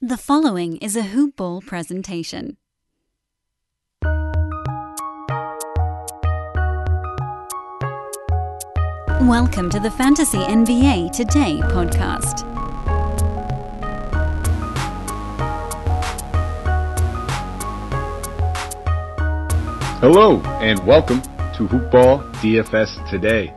The following is a hoop ball presentation. Welcome to the Fantasy NBA Today podcast. Hello and welcome to Hoopball DFS Today.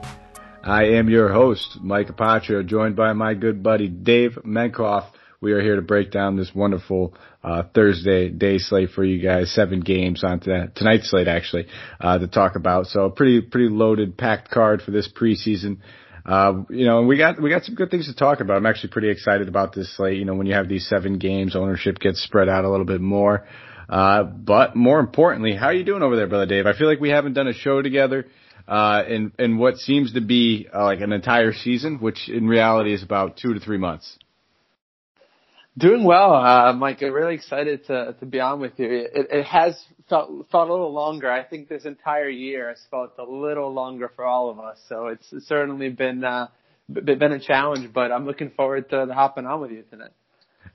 I am your host, Mike Apatrio, joined by my good buddy Dave Menkoff. We are here to break down this wonderful uh, Thursday day slate for you guys. Seven games on to, tonight's slate actually uh, to talk about. So a pretty pretty loaded, packed card for this preseason. Uh, you know, we got we got some good things to talk about. I'm actually pretty excited about this slate. You know, when you have these seven games, ownership gets spread out a little bit more. Uh, but more importantly, how are you doing over there, brother Dave? I feel like we haven't done a show together, uh, in, in what seems to be uh, like an entire season, which in reality is about two to three months. Doing well, uh, Mike. I'm really excited to to be on with you. It, it has felt felt a little longer. I think this entire year has felt a little longer for all of us. So it's certainly been uh, been a challenge, but I'm looking forward to hopping on with you tonight.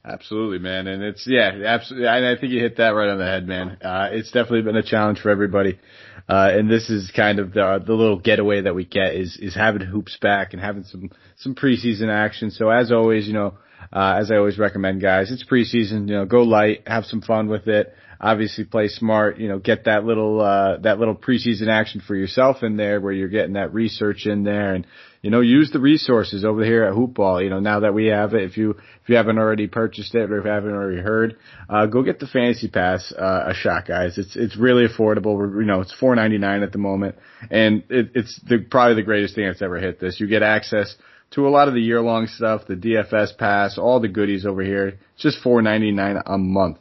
Absolutely, man. And it's, yeah, absolutely. I, I think you hit that right on the head, man. Uh, it's definitely been a challenge for everybody. Uh, and this is kind of the, the little getaway that we get is, is having hoops back and having some, some preseason action. So as always, you know, uh, as I always recommend guys, it's preseason, you know, go light, have some fun with it. Obviously play smart, you know, get that little, uh, that little preseason action for yourself in there where you're getting that research in there and, you know, use the resources over here at Hoopball. You know, now that we have it, if you if you haven't already purchased it or if you haven't already heard, uh, go get the Fantasy Pass uh, a shot, guys. It's it's really affordable. We're, you know, it's four ninety nine at the moment, and it, it's the, probably the greatest thing that's ever hit this. You get access to a lot of the year long stuff, the DFS Pass, all the goodies over here. It's just four ninety nine a month.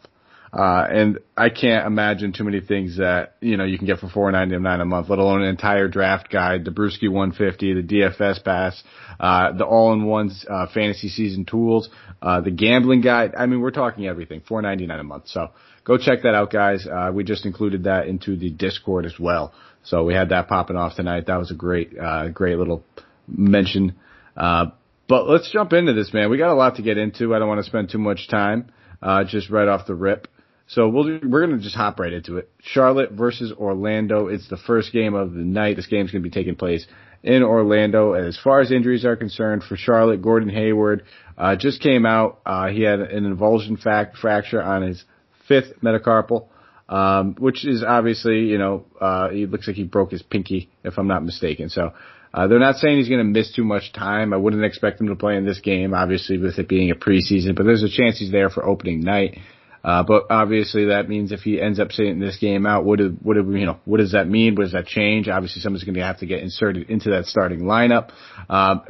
Uh, and I can't imagine too many things that, you know, you can get for four ninety nine a month, let alone an entire draft guide, the Brewski 150, the DFS pass, uh, the all-in-one, uh, fantasy season tools, uh, the gambling guide. I mean, we're talking everything, four ninety nine a month. So go check that out, guys. Uh, we just included that into the Discord as well. So we had that popping off tonight. That was a great, uh, great little mention. Uh, but let's jump into this, man. We got a lot to get into. I don't want to spend too much time, uh, just right off the rip. So we'll, we're going to just hop right into it. Charlotte versus Orlando. It's the first game of the night. This game's going to be taking place in Orlando. And as far as injuries are concerned, for Charlotte, Gordon Hayward uh, just came out. Uh, he had an avulsion fact fracture on his fifth metacarpal, um, which is obviously, you know, uh, he looks like he broke his pinky, if I'm not mistaken. So. Uh, they're not saying he's going to miss too much time. I wouldn't expect him to play in this game, obviously, with it being a preseason, but there's a chance he's there for opening night. Uh, but obviously that means if he ends up sitting this game out, what, do, what, do, you know, what does that mean? What does that change? Obviously someone's going to have to get inserted into that starting lineup. Um,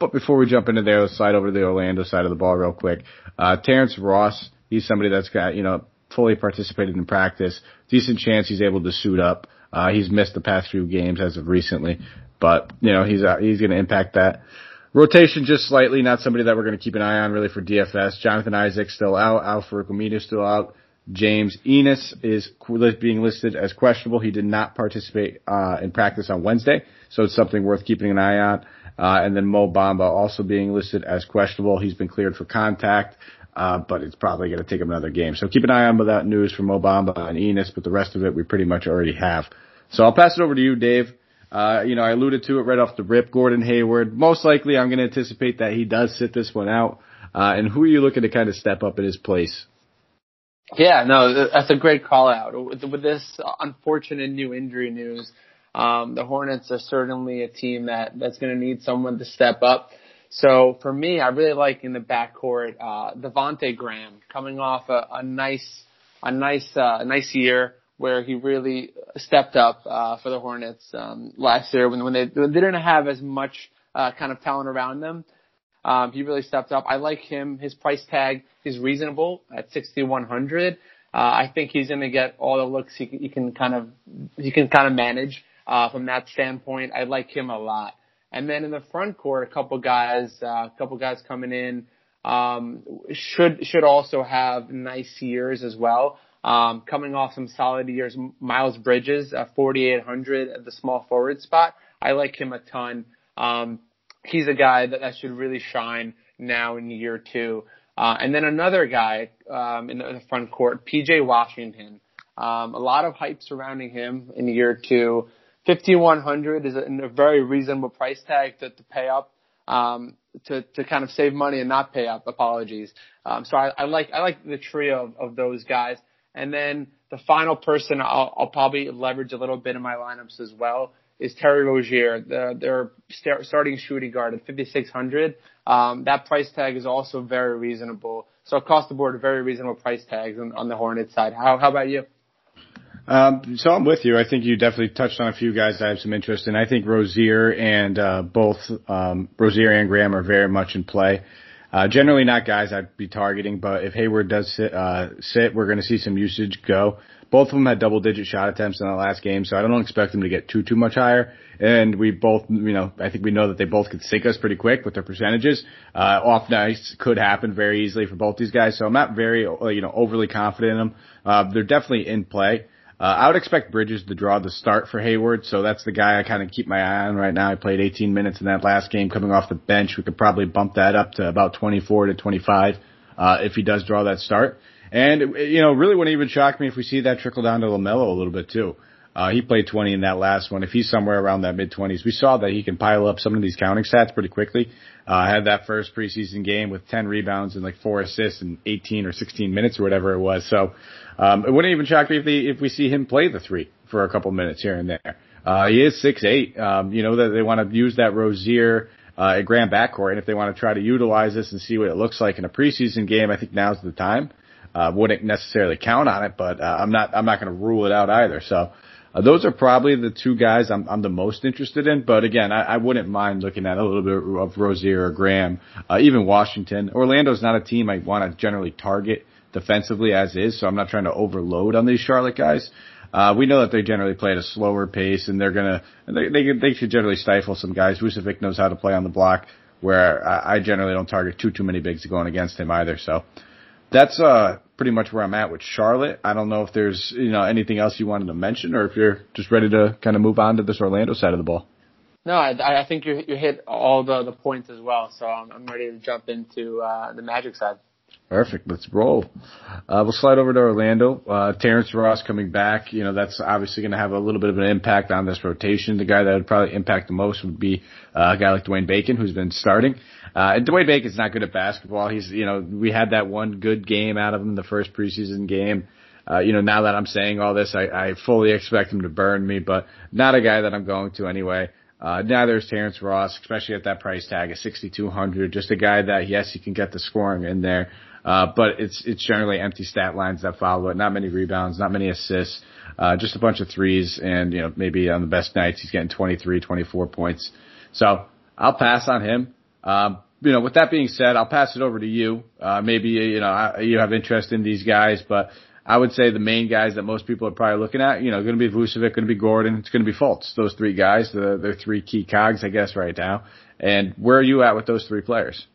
but before we jump into there, let's slide over to the Orlando side of the ball real quick. Uh, Terrence Ross, he's somebody that's got, you know, fully participated in practice. Decent chance he's able to suit up. Uh, he's missed the past few games as of recently, but, you know, he's, uh, he's going to impact that. Rotation just slightly, not somebody that we're going to keep an eye on really for DFS. Jonathan Isaac still out. Al-Farouq Aminu still out. James Ennis is being listed as questionable. He did not participate uh, in practice on Wednesday, so it's something worth keeping an eye on. Uh, and then Mo Bamba also being listed as questionable. He's been cleared for contact, uh, but it's probably going to take him another game. So keep an eye on that news for Mo Bamba and Ennis, but the rest of it we pretty much already have. So I'll pass it over to you, Dave. Uh, you know, I alluded to it right off the rip. Gordon Hayward, most likely I'm going to anticipate that he does sit this one out. Uh, and who are you looking to kind of step up in his place? Yeah, no, that's a great call out. With, this unfortunate new injury news, um, the Hornets are certainly a team that, that's going to need someone to step up. So for me, I really like in the backcourt, uh, Devonte Graham coming off a, a nice, a nice, uh, nice year where he really stepped up uh, for the Hornets um, last year when when they, they didn't have as much uh, kind of talent around them. Um, he really stepped up. I like him. His price tag is reasonable at 6100. Uh, I think he's going to get all the looks he, he can kind of he can kind of manage uh, from that standpoint. I like him a lot. And then in the front court, a couple guys, uh, a couple guys coming in um, should should also have nice years as well. Um, coming off some solid years, Miles Bridges, uh, 4,800 at the small forward spot. I like him a ton. Um, he's a guy that, that should really shine now in year two. Uh, and then another guy um, in the front court, PJ Washington. Um, a lot of hype surrounding him in year two. 5100 is a, a very reasonable price tag to, to pay up um, to to kind of save money and not pay up. Apologies. Um, so I, I like I like the trio of, of those guys. And then the final person I'll, I'll probably leverage a little bit in my lineups as well is Terry Rozier, the, their starting shooting guard at 5600. Um, that price tag is also very reasonable. So across the board, very reasonable price tags on, on the Hornets side. How how about you? Um, so I'm with you. I think you definitely touched on a few guys I have some interest in. I think Rozier and uh, both um, Rozier and Graham are very much in play. Uh, generally not guys I'd be targeting, but if Hayward does sit, uh, sit we're going to see some usage go. Both of them had double digit shot attempts in the last game, so I don't expect them to get too, too much higher. And we both, you know, I think we know that they both could sink us pretty quick with their percentages. Uh, off nights could happen very easily for both these guys, so I'm not very, you know, overly confident in them. Uh, they're definitely in play. Uh, I would expect Bridges to draw the start for Hayward, so that's the guy I kind of keep my eye on right now. He played 18 minutes in that last game coming off the bench. We could probably bump that up to about 24 to 25 uh, if he does draw that start. And, you know, really wouldn't even shock me if we see that trickle down to LaMelo a little bit too. Uh, he played 20 in that last one. If he's somewhere around that mid 20s, we saw that he can pile up some of these counting stats pretty quickly. Uh, had that first preseason game with 10 rebounds and like four assists in 18 or 16 minutes or whatever it was. So, um, it wouldn't even shock me if they, if we see him play the three for a couple minutes here and there. Uh, he is six eight. Um, you know that they want to use that Rozier, uh, Graham backcourt, and if they want to try to utilize this and see what it looks like in a preseason game, I think now's the time. Uh, wouldn't necessarily count on it, but uh, I'm not I'm not going to rule it out either. So uh, those are probably the two guys I'm, I'm the most interested in. But again, I, I wouldn't mind looking at a little bit of Rozier or Graham, uh, even Washington. Orlando's not a team I want to generally target defensively as is, so I'm not trying to overload on these Charlotte guys. Uh, we know that they generally play at a slower pace, and they're gonna they they, they should generally stifle some guys. Vucevic knows how to play on the block, where I, I generally don't target too too many bigs going against him either. So that's uh pretty much where I'm at with Charlotte. I don't know if there's you know anything else you wanted to mention, or if you're just ready to kind of move on to this Orlando side of the ball. No, I, I think you you hit all the the points as well. So I'm, I'm ready to jump into uh, the Magic side. Perfect. Let's roll. Uh, we'll slide over to Orlando. Uh, Terrence Ross coming back. You know, that's obviously going to have a little bit of an impact on this rotation. The guy that would probably impact the most would be uh, a guy like Dwayne Bacon, who's been starting. Uh, and Dwayne Bacon's not good at basketball. He's, you know, we had that one good game out of him, the first preseason game. Uh, you know, now that I'm saying all this, I, I fully expect him to burn me, but not a guy that I'm going to anyway. Uh, neither is Terrence Ross, especially at that price tag of 6,200. Just a guy that, yes, he can get the scoring in there, uh, but it's it's generally empty stat lines that follow it. Not many rebounds, not many assists, uh, just a bunch of threes, and you know maybe on the best nights he's getting 23, 24 points. So I'll pass on him. Um, you know, with that being said, I'll pass it over to you. Uh, maybe you know I, you have interest in these guys, but I would say the main guys that most people are probably looking at, you know, going to be Vucevic, going to be Gordon, it's going to be Fultz. Those three guys, the, they're three key cogs, I guess, right now. And where are you at with those three players?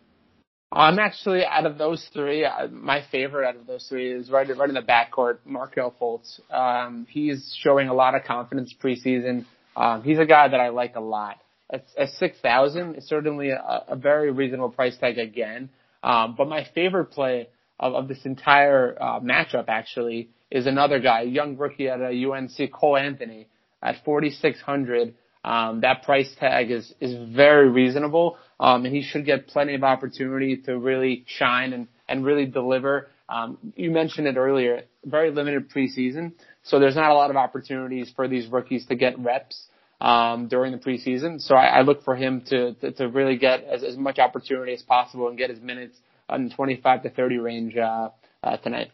I'm actually out of those three. Uh, my favorite out of those three is right right in the backcourt, Markelle Fultz. Um, he's showing a lot of confidence preseason. Um, he's a guy that I like a lot. At, at six thousand, it's certainly a, a very reasonable price tag again. Um, but my favorite play of, of this entire uh, matchup actually is another guy, young rookie at a UNC, Cole Anthony, at 4600. Um, that price tag is is very reasonable, um, and he should get plenty of opportunity to really shine and and really deliver. Um, you mentioned it earlier, very limited preseason, so there's not a lot of opportunities for these rookies to get reps um, during the preseason. So I, I look for him to, to to really get as as much opportunity as possible and get his minutes in 25 to 30 range uh, uh, tonight.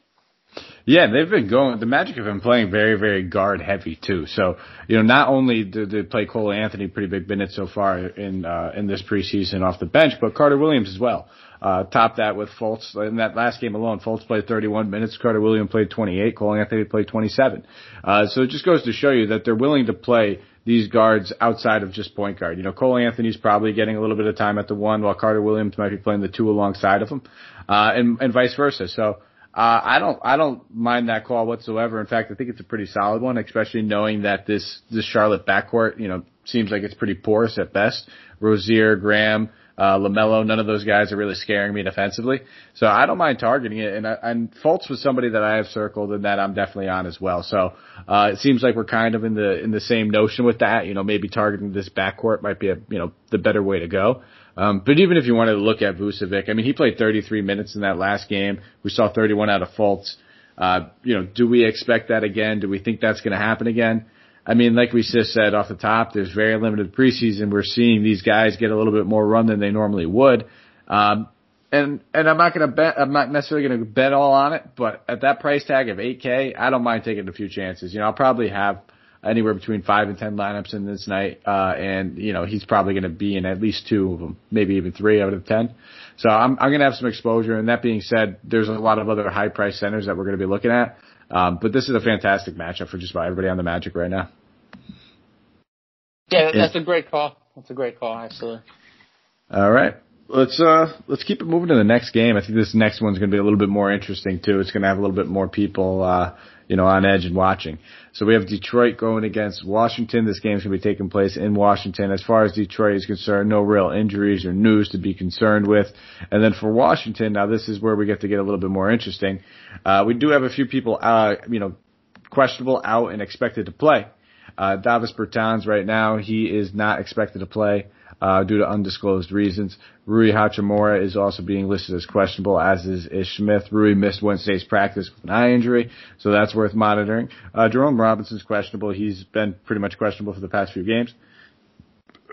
Yeah, they've been going. The Magic have been playing very, very guard heavy too. So you know, not only did they play Cole Anthony pretty big minutes so far in uh, in this preseason off the bench, but Carter Williams as well. Uh, top that with Fultz in that last game alone. Fultz played 31 minutes. Carter Williams played 28. Cole Anthony played 27. Uh, so it just goes to show you that they're willing to play these guards outside of just point guard. You know, Cole Anthony's probably getting a little bit of time at the one, while Carter Williams might be playing the two alongside of him, uh, and and vice versa. So uh, I don't, I don't mind that call whatsoever. In fact, I think it's a pretty solid one, especially knowing that this, this Charlotte backcourt, you know, seems like it's pretty porous at best. Rozier, Graham, uh, LaMelo, none of those guys are really scaring me defensively. So I don't mind targeting it. And, and Fultz was somebody that I have circled and that I'm definitely on as well. So, uh, it seems like we're kind of in the, in the same notion with that. You know, maybe targeting this backcourt might be a, you know, the better way to go. Um, but even if you wanted to look at Vucevic, I mean, he played 33 minutes in that last game. We saw 31 out of Fultz. Uh, you know, do we expect that again? Do we think that's going to happen again? I mean, like we just said off the top, there's very limited preseason. We're seeing these guys get a little bit more run than they normally would. Um, and, and I'm not going to bet, I'm not necessarily going to bet all on it, but at that price tag of 8K, I don't mind taking a few chances. You know, I'll probably have anywhere between five and 10 lineups in this night. Uh, and, you know, he's probably going to be in at least two of them, maybe even three out of 10. So I'm, I'm going to have some exposure. And that being said, there's a lot of other high price centers that we're going to be looking at. Um, but this is a fantastic matchup for just about everybody on the Magic right now. Yeah, that's a great call. That's a great call, actually. All right. Let's uh let's keep it moving to the next game. I think this next one's going to be a little bit more interesting too. It's going to have a little bit more people uh you know on edge and watching. So we have Detroit going against Washington. This game's going to be taking place in Washington. As far as Detroit is concerned, no real injuries or news to be concerned with. And then for Washington, now this is where we get to get a little bit more interesting. Uh we do have a few people uh you know questionable out and expected to play. Uh, Davis Bertans right now, he is not expected to play, uh, due to undisclosed reasons. Rui Hachimura is also being listed as questionable, as is Ish Smith. Rui missed Wednesday's practice with an eye injury, so that's worth monitoring. Uh, Jerome Robinson's questionable. He's been pretty much questionable for the past few games.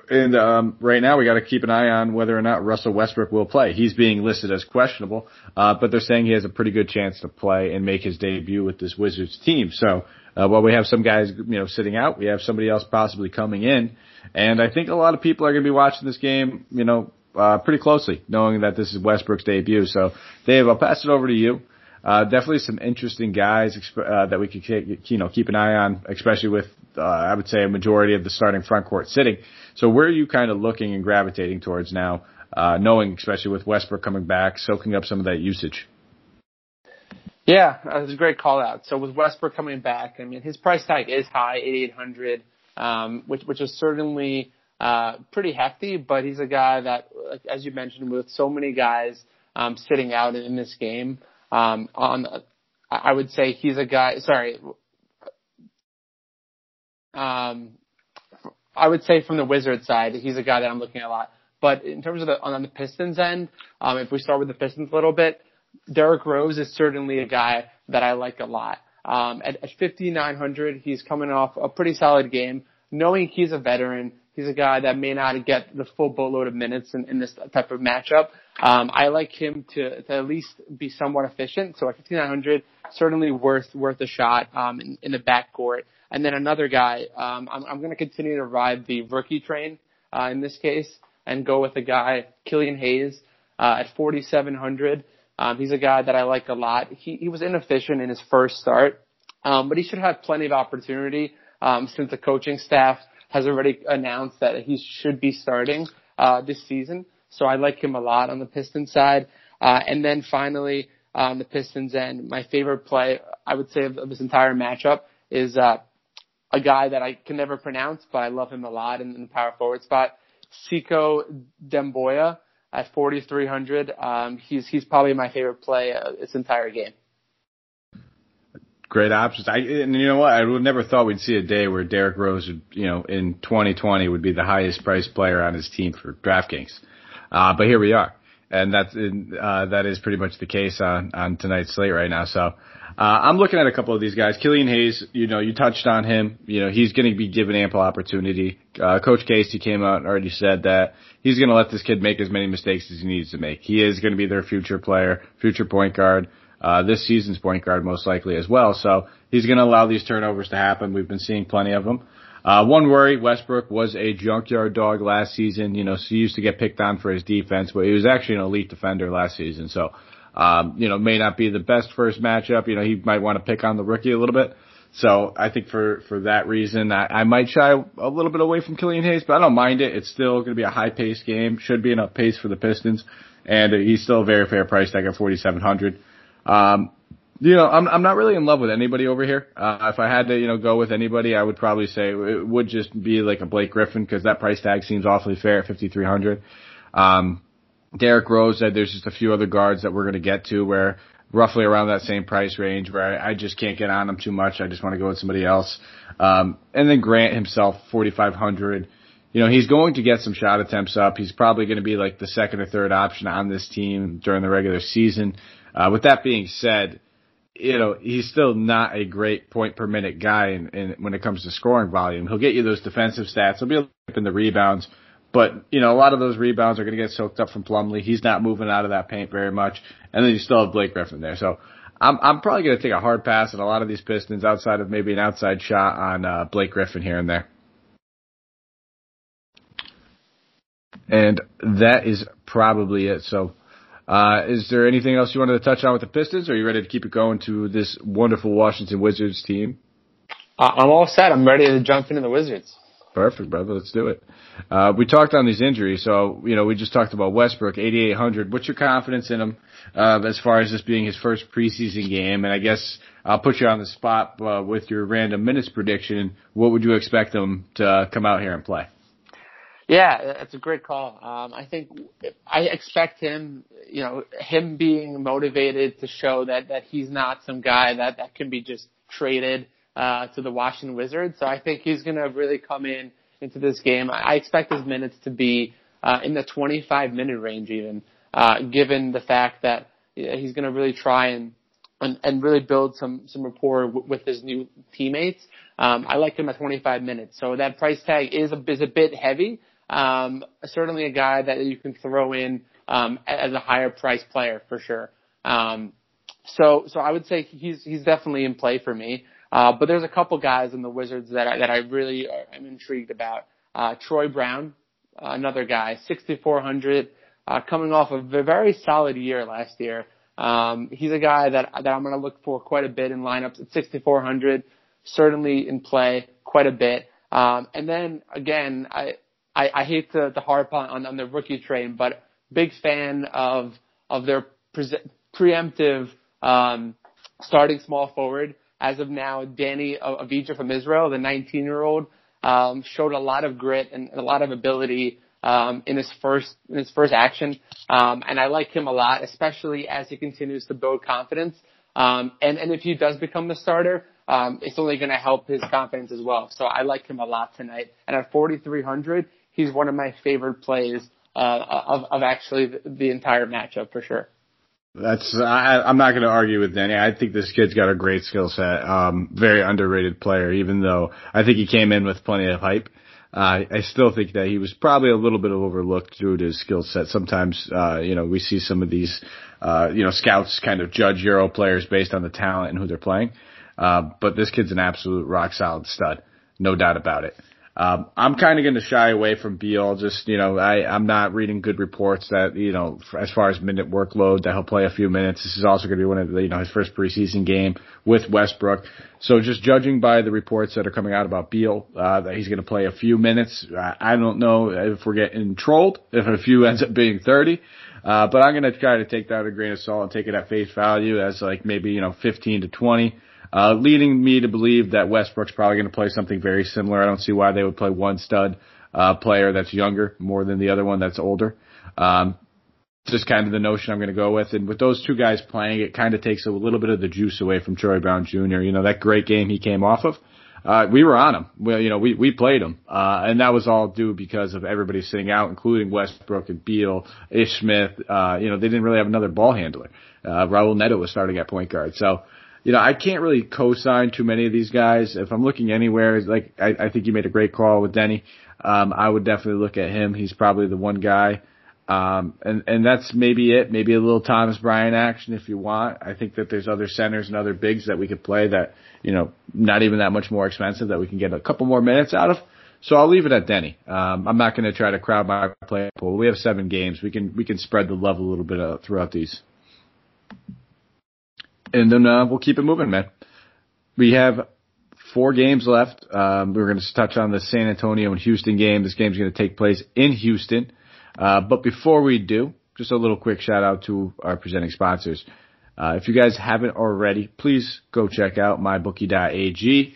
And um, right now, we got to keep an eye on whether or not Russell Westbrook will play. He's being listed as questionable, uh, but they're saying he has a pretty good chance to play and make his debut with this Wizards team. So uh, while we have some guys, you know, sitting out, we have somebody else possibly coming in. And I think a lot of people are going to be watching this game, you know, uh, pretty closely, knowing that this is Westbrook's debut. So, Dave, I'll pass it over to you. Uh, definitely some interesting guys uh, that we could you know keep an eye on, especially with uh, I would say a majority of the starting front court sitting. So where are you kind of looking and gravitating towards now, uh, knowing especially with Westbrook coming back, soaking up some of that usage? Yeah, that's a great call out. So with Westbrook coming back, I mean his price tag is high, eighty eight hundred, um, which which is certainly uh, pretty hefty. But he's a guy that, as you mentioned, with so many guys um, sitting out in this game, um, on I would say he's a guy. Sorry, um, I would say from the Wizards side, he's a guy that I'm looking at a lot. But in terms of the on the Pistons end, um, if we start with the Pistons a little bit, Derrick Rose is certainly a guy that I like a lot. Um, at, at 5,900, he's coming off a pretty solid game. Knowing he's a veteran, he's a guy that may not get the full boatload of minutes in, in this type of matchup. Um, I like him to, to at least be somewhat efficient. So at 5,900, certainly worth worth a shot um, in, in the backcourt. And then another guy, um, I'm, I'm going to continue to ride the rookie train uh, in this case and go with a guy, Killian Hayes, uh, at 4,700. Um, he's a guy that I like a lot. He, he was inefficient in his first start, um, but he should have plenty of opportunity um, since the coaching staff has already announced that he should be starting uh, this season. So I like him a lot on the Pistons side. Uh, and then finally, on the Pistons end, my favorite play, I would say, of, of this entire matchup is uh, a guy that I can never pronounce, but I love him a lot in, in the power forward spot. Sekou Doumbouya at 4,300. Um, he's he's probably my favorite play uh, this entire game. Great options. I and you know what? I would never thought we'd see a day where Derrick Rose, would, you know, in 2020 would be the highest priced player on his team for DraftKings. Uh, but here we are, and that's uh, that is pretty much the case on on tonight's slate right now. So uh, I'm looking at a couple of these guys. Killian Hayes, you know, you touched on him. You know, he's going to be given ample opportunity. Uh, Coach Casey came out and already said that he's going to let this kid make as many mistakes as he needs to make. He is going to be their future player, future point guard. Uh, this season's point guard most likely as well. So he's going to allow these turnovers to happen. We've been seeing plenty of them. Uh, one worry, Westbrook was a junkyard dog last season. You know, so he used to get picked on for his defense, but he was actually an elite defender last season. So um, you know, may not be the best first matchup. You know, he might want to pick on the rookie a little bit. So I think for, for that reason, I, I might shy a little bit away from Killian Hayes, but I don't mind it. It's still going to be a high paced game. Should be enough pace for the Pistons. And he's still a very fair price tag at 4,700. Um, you know, I'm I'm not really in love with anybody over here. Uh, if I had to, you know, go with anybody, I would probably say it would just be like a Blake Griffin because that price tag seems awfully fair at 5,300. Um, Derrick Rose said there's just a few other guards that we're going to get to where roughly around that same price range where I, I just can't get on them too much. I just want to go with somebody else. Um, and then Grant himself, 4,500. You know, he's going to get some shot attempts up. He's probably going to be like the second or third option on this team during the regular season. Uh, with that being said, you know, he's still not a great point per minute guy in, when it comes to scoring volume. He'll get you those defensive stats. He'll be up in the rebounds. But, you know, a lot of those rebounds are going to get soaked up from Plumlee. He's not moving out of that paint very much. And then you still have Blake Griffin there. So I'm, I'm probably going to take a hard pass on a lot of these Pistons outside of maybe an outside shot on, uh, Blake Griffin here and there. And that is probably it. So, uh, is there anything else you wanted to touch on with the Pistons, are you ready to keep it going to this wonderful Washington Wizards team? I'm all set. I'm ready to jump into the Wizards. Perfect, brother. Let's do it. Uh, we talked on these injuries, so you know we just talked about Westbrook, 8,800. What's your confidence in him uh, as far as this being his first preseason game? And I guess I'll put you on the spot uh, with your random minutes prediction. What would you expect him to come out here and play? Yeah, that's a great call. Um, I think I expect him, you know, him being motivated to show that that he's not some guy that that can be just traded uh, to the Washington Wizards. So I think he's going to really come in into this game. I expect his minutes to be uh, in the 25 minute range, even uh, given the fact that he's going to really try and and, and really build some some rapport w- with his new teammates. Um, I like him at 25 minutes, so that price tag is a is a bit heavy. Um, certainly a guy that you can throw in um, as a higher price player for sure. Um, so so I would say he's he's definitely in play for me. Uh, but there's a couple guys in the Wizards that I, that I really am intrigued about. Uh, Troy Brown, uh, another guy, 6,400, uh, coming off of a very solid year last year. Um, he's a guy that that I'm going to look for quite a bit in lineups at 6,400, certainly in play quite a bit. Um, and then again, I I, I hate to, to harp on, on, on the rookie train, but big fan of of their pre- preemptive um, starting small forward. As of now, Deni Avdija from Israel, the 19 year old, um, showed a lot of grit and a lot of ability um, in his first in his first action, um, and I like him a lot, especially as he continues to build confidence. Um, and and if he does become the starter, um, it's only going to help his confidence as well. So I like him a lot tonight. And at 4,300, he's one of my favorite plays uh, of, of actually the, the entire matchup for sure. That's I, I'm not going to argue with Deni. I think this kid's got a great skill set. Um, very underrated player, even though I think he came in with plenty of hype. Uh, I still think that he was probably a little bit overlooked due to his skill set. Sometimes, uh, you know, we see some of these, uh, you know, scouts kind of judge Euro players based on the talent and who they're playing. Uh, but this kid's an absolute rock solid stud. No doubt about it. Um, I'm kind of going to shy away from Beal. Just you know, I I'm not reading good reports that you know as far as minute workload that he'll play a few minutes. This is also going to be one of the, you know his first preseason game with Westbrook. So just judging by the reports that are coming out about Beal, uh, that he's going to play a few minutes. I, I don't know if we're getting trolled if a few ends up being 30. Uh, but I'm going to try to take that a grain of salt and take it at face value as like maybe, you know, 15 to 20 uh, leading me to believe that Westbrook's probably going to play something very similar. I don't see why they would play one stud uh, player that's younger more than the other one that's older. Um, just kind of the notion I'm going to go with. And with those two guys playing, it kind of takes a little bit of the juice away from Troy Brown Jr. You know, that great game he came off of. Uh, we were on him. Well, you know, we, we played him. Uh, and that was all due because of everybody sitting out, including Westbrook and Beal, Ish Smith. Uh, you know, they didn't really have another ball handler. Uh, Raul Neto was starting at point guard. So, you know, I can't really co-sign too many of these guys. If I'm looking anywhere, like I, I think you made a great call with Deni. Um, I would definitely look at him. He's probably the one guy. Um, and, and that's maybe it. Maybe a little Thomas Bryant action if you want. I think that there's other centers and other bigs that we could play that, you know, not even that much more expensive that we can get a couple more minutes out of. So I'll leave it at Deni. Um, I'm not going to try to crowd my play pool. We have seven games. We can, we can spread the love a little bit uh, throughout these and then uh, we'll keep it moving, man. We have four games left. Um, we're going to touch on the San Antonio and Houston game. This game's going to take place in Houston. Uh, but before we do, just a little quick shout out to our presenting sponsors. Uh, if you guys haven't already, please go check out mybookie.ag.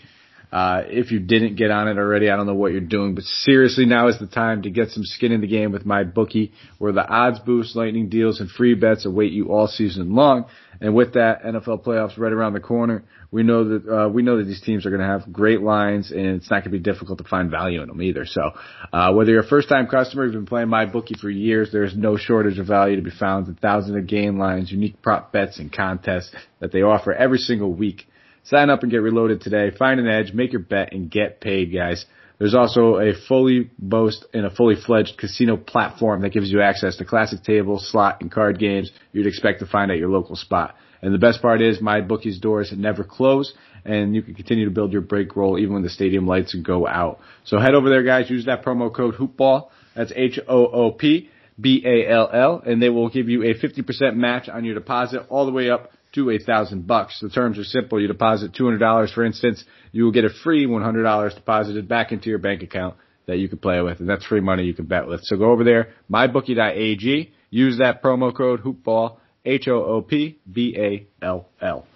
Uh, if you didn't get on it already, I don't know what you're doing, but seriously, now is the time to get some skin in the game with my bookie, where the odds boost, lightning deals, and free bets await you all season long. And with that, NFL playoffs right around the corner. We know that uh, we know that these teams are going to have great lines, and it's not going to be difficult to find value in them either. So, uh, whether you're a first-time customer, you've been playing my bookie for years, there's no shortage of value to be found. The thousands of game lines, unique prop bets, and contests that they offer every single week. Sign up and get reloaded today. Find an edge, make your bet, and get paid, guys. There's also a fully boast and a fully fledged casino platform that gives you access to classic table, slot, and card games you'd expect to find at your local spot. And the best part is my bookie's doors never close and you can continue to build your break roll even when the stadium lights go out. So head over there guys, use that promo code hoopball. That's H-O-O-P B-A-L-L and they will give you a 50% match on your deposit all the way up to a thousand bucks. The terms are simple. You deposit $200 for instance, you will get a free $100 deposited back into your bank account that you can play with and that's free money you can bet with. So go over there, mybookie.ag, use that promo code hoopball H O O P B A L L.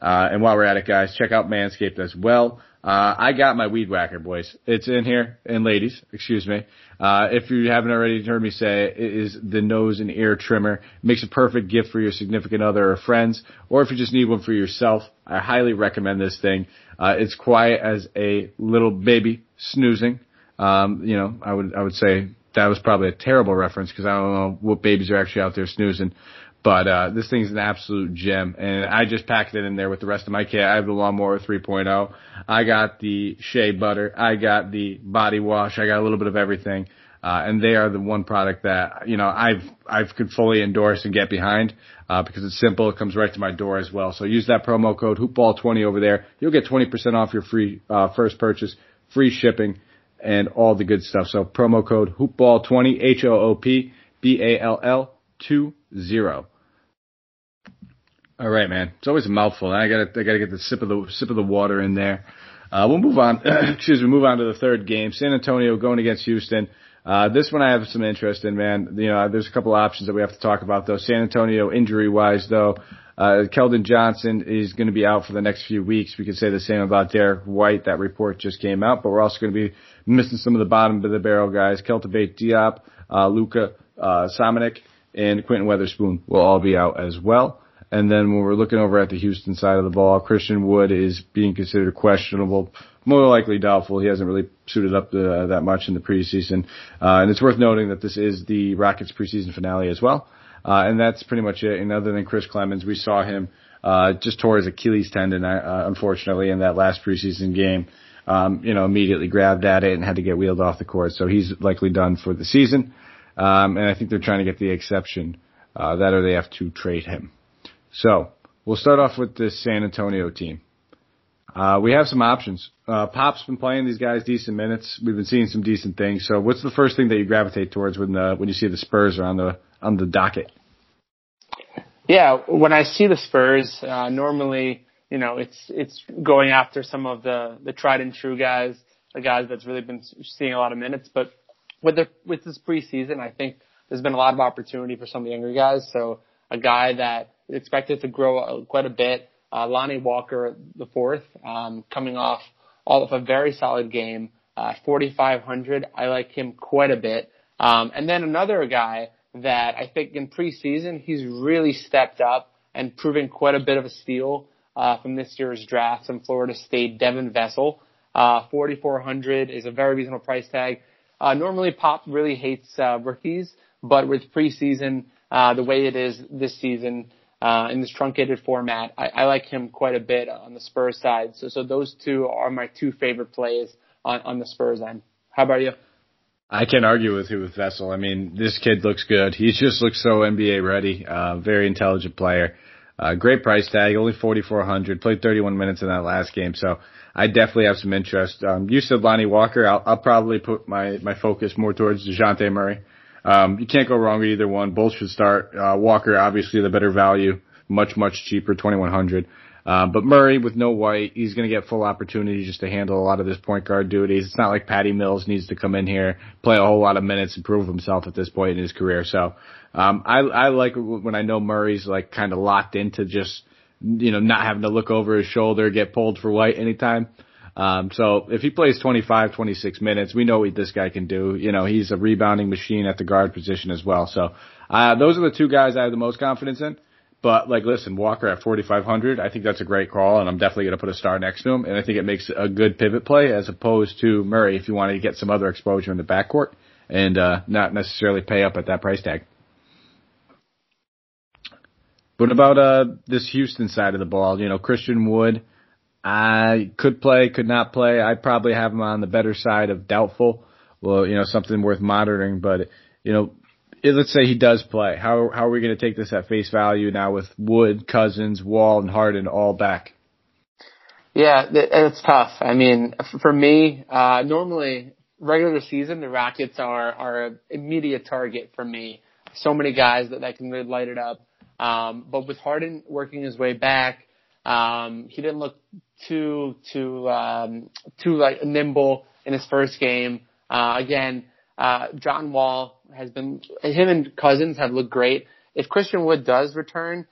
Uh, and while we're at it, guys, check out Manscaped as well. Uh, I got my weed whacker, boys. It's in here, and ladies, excuse me. Uh, if you haven't already heard me say it, is the nose and ear trimmer. Makes a perfect gift for your significant other or friends, or if you just need one for yourself. I highly recommend this thing. Uh, it's quiet as a little baby snoozing. Um, you know, I would, I would say that was probably a terrible reference because I don't know what babies are actually out there snoozing. But uh, this thing's an absolute gem, and I just packed it in there with the rest of my kit. I have the lawnmower 3.0. I got the shea butter. I got the body wash. I got a little bit of everything, uh, and they are the one product that you know I've I've could fully endorse and get behind uh, because it's simple. It comes right to my door as well. So use that promo code Hoopball20 over there. You'll get 20% off your free uh, first purchase, free shipping, and all the good stuff. So promo code Hoopball20 H O O P B A L L two zero. All right, man. It's always a mouthful. I gotta, I gotta get the sip of the sip of the water in there. Uh, we'll move on. excuse me. Move on to the third game. San Antonio going against Houston. Uh, this one I have some interest in, man. You know, there's a couple options that we have to talk about though. San Antonio injury wise though, uh, Keldon Johnson is going to be out for the next few weeks. We could say the same about Derrick White. That report just came out, but we're also going to be missing some of the bottom of the barrel guys. Keita Bates-Diop, uh, Luka, uh, Samanic, and Quentin Weatherspoon will all be out as well. And then when we're looking over at the Houston side of the ball, Christian Wood is being considered questionable, more likely doubtful. He hasn't really suited up uh, that much in the preseason. Uh, and it's worth noting that this is the Rockets preseason finale as well. Uh, and that's pretty much it. And other than Chris Clemons, we saw him, uh, just tore his Achilles tendon, uh, unfortunately, in that last preseason game. Um, you know, immediately grabbed at it and had to get wheeled off the court. So he's likely done for the season. Um, and I think they're trying to get the exception, uh, that or they have to trade him. So we'll start off with this San Antonio team. Uh, we have some options. Uh, Pop's been playing these guys decent minutes. We've been seeing some decent things. So what's the first thing that you gravitate towards when the, when you see the Spurs are on the, on the docket? Yeah, when I see the Spurs, uh, normally, you know, it's, it's going after some of the, the tried and true guys, the guys that's really been seeing a lot of minutes. But with the, with this preseason, I think there's been a lot of opportunity for some of the younger guys. So a guy that expected to grow uh, quite a bit. Uh, Lonnie Walker, the fourth, um, coming off all of a very solid game, uh, 4,500. I like him quite a bit. Um, and then another guy that I think in preseason he's really stepped up and proven quite a bit of a steal uh, from this year's draft from Florida State, Devin Vassell. Uh, 4,400 is a very reasonable price tag. Uh, normally Pop really hates uh, rookies, but with preseason, uh, the way it is this season, uh, in this truncated format. I, I like him quite a bit on the Spurs side. So, so those two are my two favorite plays on, on the Spurs end. How about you? I can't argue with you with Vassell. I mean, this kid looks good. He just looks so NBA ready. Uh, very intelligent player. Uh, great price tag, only 4,400. Played 31 minutes in that last game, so I definitely have some interest. Um, you said Lonnie Walker. I'll, I'll probably put my my focus more towards Dejounte Murray. Um, you can't go wrong with either one. Both should start. Uh, Walker, obviously the better value, much, much cheaper, 2100 um, but Murray with no White, he's going to get full opportunity just to handle a lot of his point guard duties. It's not like Patty Mills needs to come in here, play a whole lot of minutes and prove himself at this point in his career. So, um, I, I like when I know Murray's like kind of locked into just, you know, not having to look over his shoulder, get pulled for White anytime. Um, so if he plays 25, 26 minutes, we know what this guy can do. You know, he's a rebounding machine at the guard position as well. So, uh, those are the two guys I have the most confidence in. But like, listen, Walker at 4,500, I think that's a great call, and I'm definitely going to put a star next to him. And I think it makes a good pivot play as opposed to Murray if you want to get some other exposure in the backcourt and uh, not necessarily pay up at that price tag. What about uh, this Houston side of the ball? You know, Christian Wood, I could play, could not play. I'd probably have him on the better side of doubtful. Well, you know, something worth monitoring. But you know, let's say he does play. How how are we going to take this at face value now with Wood, Cousins, Wall, and Harden all back? Yeah, it's tough. I mean, for me, uh, normally regular season, the Rockets are are an immediate target for me. So many guys that, that can really light it up. Um, but with Harden working his way back, um, he didn't look too too um, too like nimble in his first game. Uh, again, uh, John Wall has been him and Cousins have looked great. If Christian Wood does return,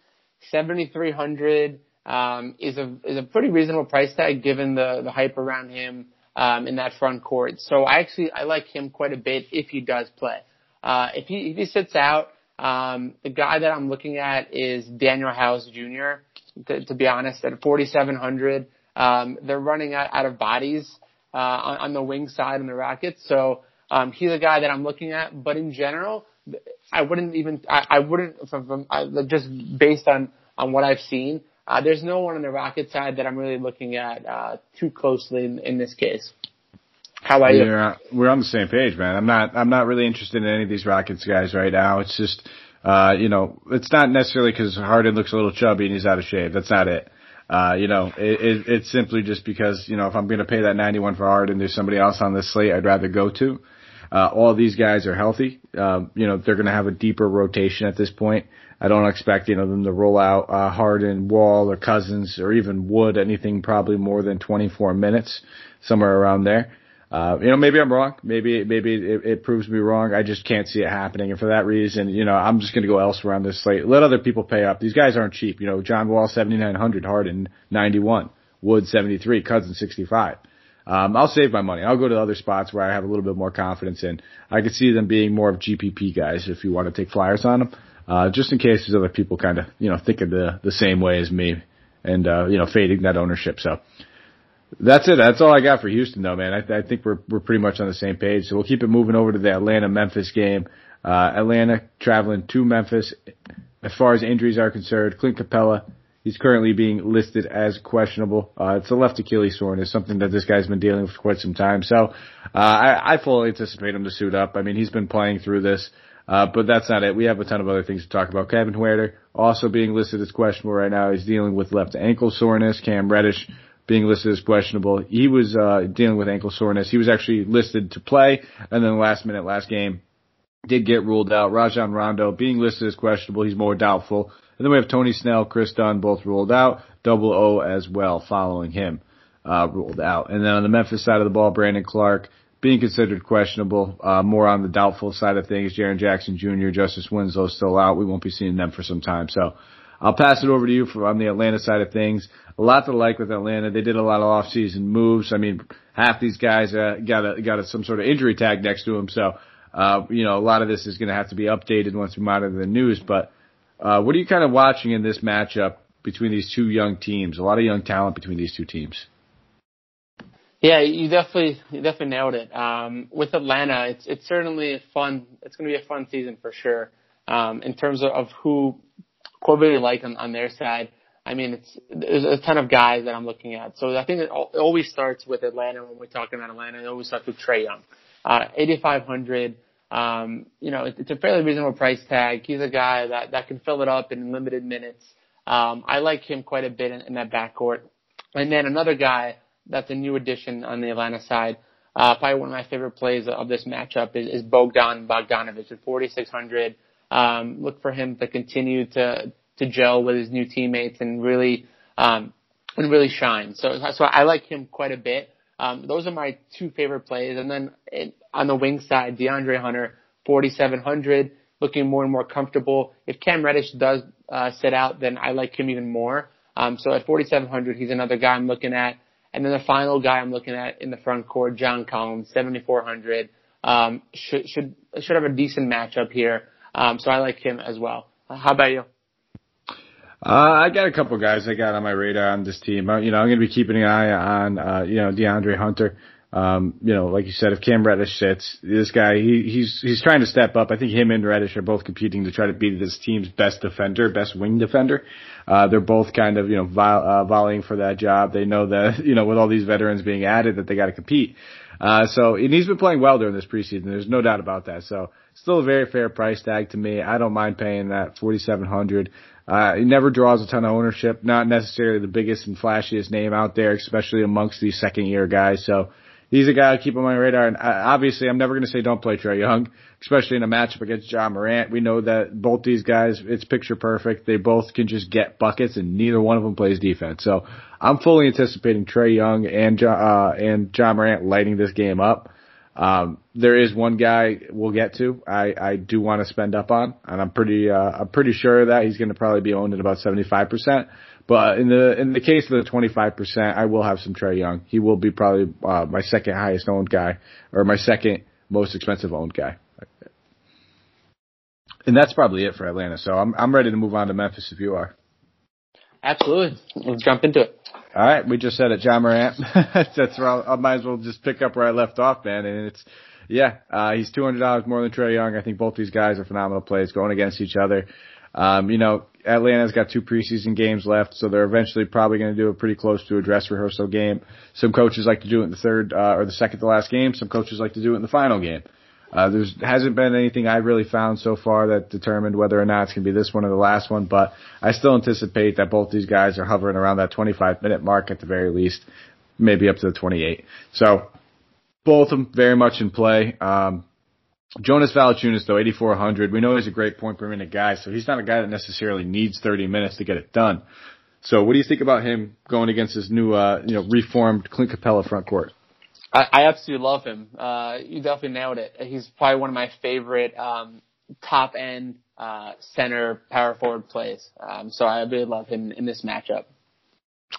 seventy three hundred um, is a is a pretty reasonable price tag given the the hype around him um, in that front court. So I actually I like him quite a bit if he does play. Uh, if he if he sits out, um, the guy that I'm looking at is Danuel House Jr. To, to be honest, at 4,700, um, they're running out, out of bodies uh, on, on the wing side in the Rockets. So um, he's a guy that I'm looking at. But in general, I wouldn't even I, I wouldn't from, from I, just based on on what I've seen. Uh, there's no one on the Rocket side that I'm really looking at uh, too closely in, in this case. How about you? Uh, we're on the same page, man. I'm not. I'm not really interested in any of these Rockets guys right now. It's just, uh, you know, it's not necessarily because Harden looks a little chubby and he's out of shape. That's not it. Uh, you know, it, it, it's simply just because, you know, if I'm going to pay that 91 for Harden, there's somebody else on this slate I'd rather go to. Uh, all these guys are healthy. Um, you know, they're going to have a deeper rotation at this point. I don't expect, you know, them to roll out, uh, Harden, Wall, or Cousins, or even Wood, anything probably more than 24 minutes, somewhere around there. Uh, you know, maybe I'm wrong. Maybe, maybe it, it proves me wrong. I just can't see it happening. And for that reason, you know, I'm just going to go elsewhere on this slate. Let other people pay up. These guys aren't cheap. You know, John Wall, 7,900, Harden, 91, Wood, 73, Cousins, 65. Um, I'll save my money. I'll go to other spots where I have a little bit more confidence in. I could see them being more of GPP guys if you want to take flyers on them. Uh, just in case there's other people kind of, you know, thinking the, the same way as me and, uh, you know, fading that ownership. So, that's it. That's all I got for Houston, though, man. I, I think we're we're pretty much on the same page. So we'll keep it moving over to the Atlanta Memphis game. Uh, Atlanta traveling to Memphis. As far as injuries are concerned, Clint Capela, he's currently being listed as questionable. Uh, it's a left Achilles soreness, something that this guy's been dealing with for quite some time. So, uh, I, I fully anticipate him to suit up. I mean, he's been playing through this. Uh, but that's not it. We have a ton of other things to talk about. Kevin Huerter also being listed as questionable right now. He's dealing with left ankle soreness. Cam Reddish being listed as questionable. He was uh, dealing with ankle soreness. He was actually listed to play, and then last minute, last game, did get ruled out. Rajon Rondo being listed as questionable. He's more doubtful. And then we have Tony Snell, Kris Dunn, both ruled out. Double O as well, following him, uh, ruled out. And then on the Memphis side of the ball, Brandon Clarke being considered questionable. Uh, more on the doubtful side of things. Jaren Jackson Jr., Justice Winslow still out. We won't be seeing them for some time. So I'll pass it over to you for on the Atlanta side of things a lot to like with Atlanta. They did a lot of off-season moves. I mean, half these guys uh, got a got a, some sort of injury tag next to them. So, uh, you know, a lot of this is going to have to be updated once we monitor the news. But uh, what are you kind of watching in this matchup between these two young teams? A lot of young talent between these two teams. Yeah, you definitely you definitely nailed it. Um, with Atlanta, it's it's certainly a fun. It's going to be a fun season for sure. Um, in terms of, of who who really like on, on their side. I mean, it's there's a ton of guys that I'm looking at. So I think it, it always starts with Atlanta when we're talking about Atlanta. It always starts with Trae Young, uh, 8,500. Um, you know, it's a fairly reasonable price tag. He's a guy that that can fill it up in limited minutes. Um, I like him quite a bit in, in that backcourt. And then another guy that's a new addition on the Atlanta side. Uh, probably one of my favorite plays of this matchup is, is Bogdan Bogdanovic at 4,600. Um, look for him to continue to to gel with his new teammates and really um, and really shine. So so I like him quite a bit. Um, those are my two favorite plays. And then it, on the wing side, DeAndre Hunter, 4,700, looking more and more comfortable. If Cam Reddish does uh, sit out, then I like him even more. Um, so at 4,700, he's another guy I'm looking at. And then the final guy I'm looking at in the front court, John Collins, 7,400. Um, should, should, should have a decent matchup here. Um, so I like him as well. How about you? Uh, I got a couple guys I got on my radar on this team. Uh, you know, I'm going to be keeping an eye on, uh, you know, DeAndre Hunter. Um, you know, like you said, if Cam Reddish sits, this guy, he, he's, he's trying to step up. I think him and Reddish are both competing to try to be this team's best defender, best wing defender. Uh, they're both kind of, you know, vo- uh, volleying for that job. They know that, you know, with all these veterans being added that they got to compete. Uh, so, and he's been playing well during this preseason. There's no doubt about that. So, still a very fair price tag to me. I don't mind paying that 4,700. Uh, he never draws a ton of ownership, not necessarily the biggest and flashiest name out there, especially amongst these second year guys. So, he's a guy I keep on my radar. And uh, obviously, I'm never going to say don't play Trae Young, especially in a matchup against Ja Morant. We know that both these guys, it's picture perfect. They both can just get buckets, and neither one of them plays defense. So I'm fully anticipating Trae Young and uh, and Ja Morant lighting this game up. Um, there is one guy we'll get to. I, I do want to spend up on, and I'm pretty uh, I'm pretty sure that he's going to probably be owned at about 75 percent. But in the in the case of the 25%, I will have some Trae Young. He will be probably uh, my second highest owned guy, or my second most expensive owned guy. And that's probably it for Atlanta. So I'm I'm ready to move on to Memphis if you are. Absolutely. Let's jump into it. All right, we just said it, Ja Morant. that's where I might as well just pick up where I left off, man. And it's yeah, uh, he's two hundred dollars more than Trae Young. I think both these guys are phenomenal plays going against each other. Um, you know, Atlanta's got two preseason games left, so they're eventually probably going to do a pretty close to a dress rehearsal game. Some coaches like to do it in the third uh, or the second to last game. Some coaches like to do it in the final game. Uh, there's hasn't been anything I've really found so far that determined whether or not it's going to be this one or the last one, but I still anticipate that both these guys are hovering around that 25 minute mark at the very least, maybe up to the 28. So both of them very much in play. Um, Jonas Valanciunas though, 8400. We know he's a great point per minute guy, so he's not a guy that necessarily needs 30 minutes to get it done. So what do you think about him going against his new, uh, you know, reformed Clint Capela front court? I, I absolutely love him. Uh, you definitely nailed it. He's probably one of my favorite, um, top end, uh, center power forward plays. Um, so I really love him in this matchup.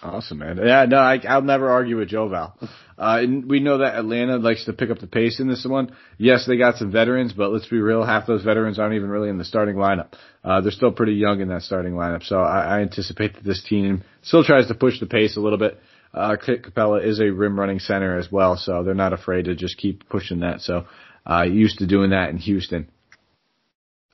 Awesome, man. Yeah, no, I, I'll never argue with Joe Val. Uh, and we know that Atlanta likes to pick up the pace in this one. Yes, they got some veterans, but let's be real, half those veterans aren't even really in the starting lineup. Uh, they're still pretty young in that starting lineup, so I, I anticipate that this team still tries to push the pace a little bit. Uh, Capela is a rim running center as well, so they're not afraid to just keep pushing that. So, uh, used to doing that in Houston.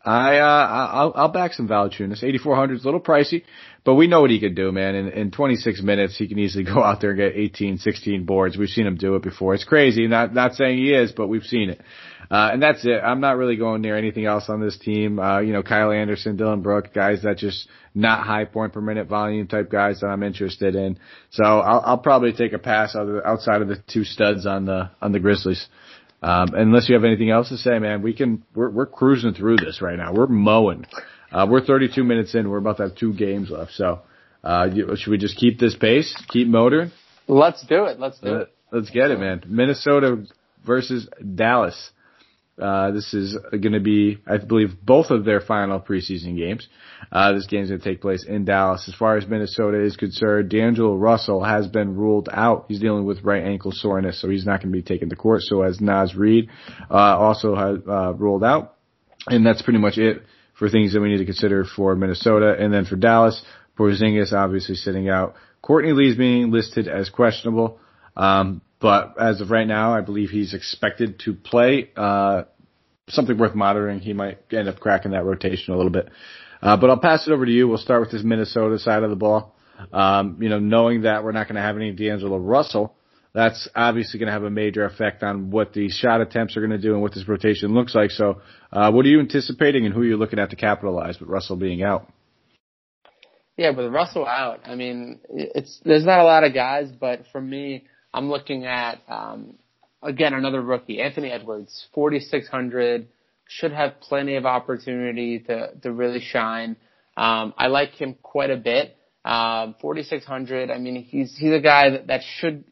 I uh I'll I'll back some Valanciunas. 8400 is a little pricey, but we know what he can do, man. In in 26 minutes, he can easily go out there and get 18, 16 boards. We've seen him do it before. It's crazy. Not not saying he is, but we've seen it. Uh and that's it. I'm not really going near anything else on this team. Uh you know, Kyle Anderson, Dillon Brooks, guys that just not high point per minute volume type guys that I'm interested in. So I'll I'll probably take a pass outside of the two studs on the on the Grizzlies. Um, unless you have anything else to say, man, we can, we're, we're cruising through this right now. We're mowing. Uh, we're 32 minutes in. We're about to have two games left. So, uh, you, should we just keep this pace? Keep motoring? Let's do it. Let's do it. Let's get it, man. Minnesota versus Dallas. Uh, this is going to be, I believe, both of their final preseason games. Uh, this game is going to take place in Dallas. As far as Minnesota is concerned, D'Angelo Russell has been ruled out. He's dealing with right ankle soreness, so he's not going to be taken to court. So as Naz Reid, uh, also has, uh, ruled out. And that's pretty much it for things that we need to consider for Minnesota. And then for Dallas, Porzingis obviously sitting out. Courtney Lee's being listed as questionable. Um, but as of right now, I believe he's expected to play. Uh, something worth monitoring. He might end up cracking that rotation a little bit. Uh, but I'll pass it over to you. We'll start with this Minnesota side of the ball. Um, you know, knowing that we're not going to have any D'Angelo Russell, that's obviously going to have a major effect on what the shot attempts are going to do and what this rotation looks like. So, uh, what are you anticipating and who are you looking at to capitalize with Russell being out? Yeah, with Russell out, I mean, it's there's not a lot of guys, but for me, I'm looking at um, again another rookie, Anthony Edwards, 4600, should have plenty of opportunity to to really shine. Um, I like him quite a bit. Um, 4600. I mean, he's he's a guy that, that should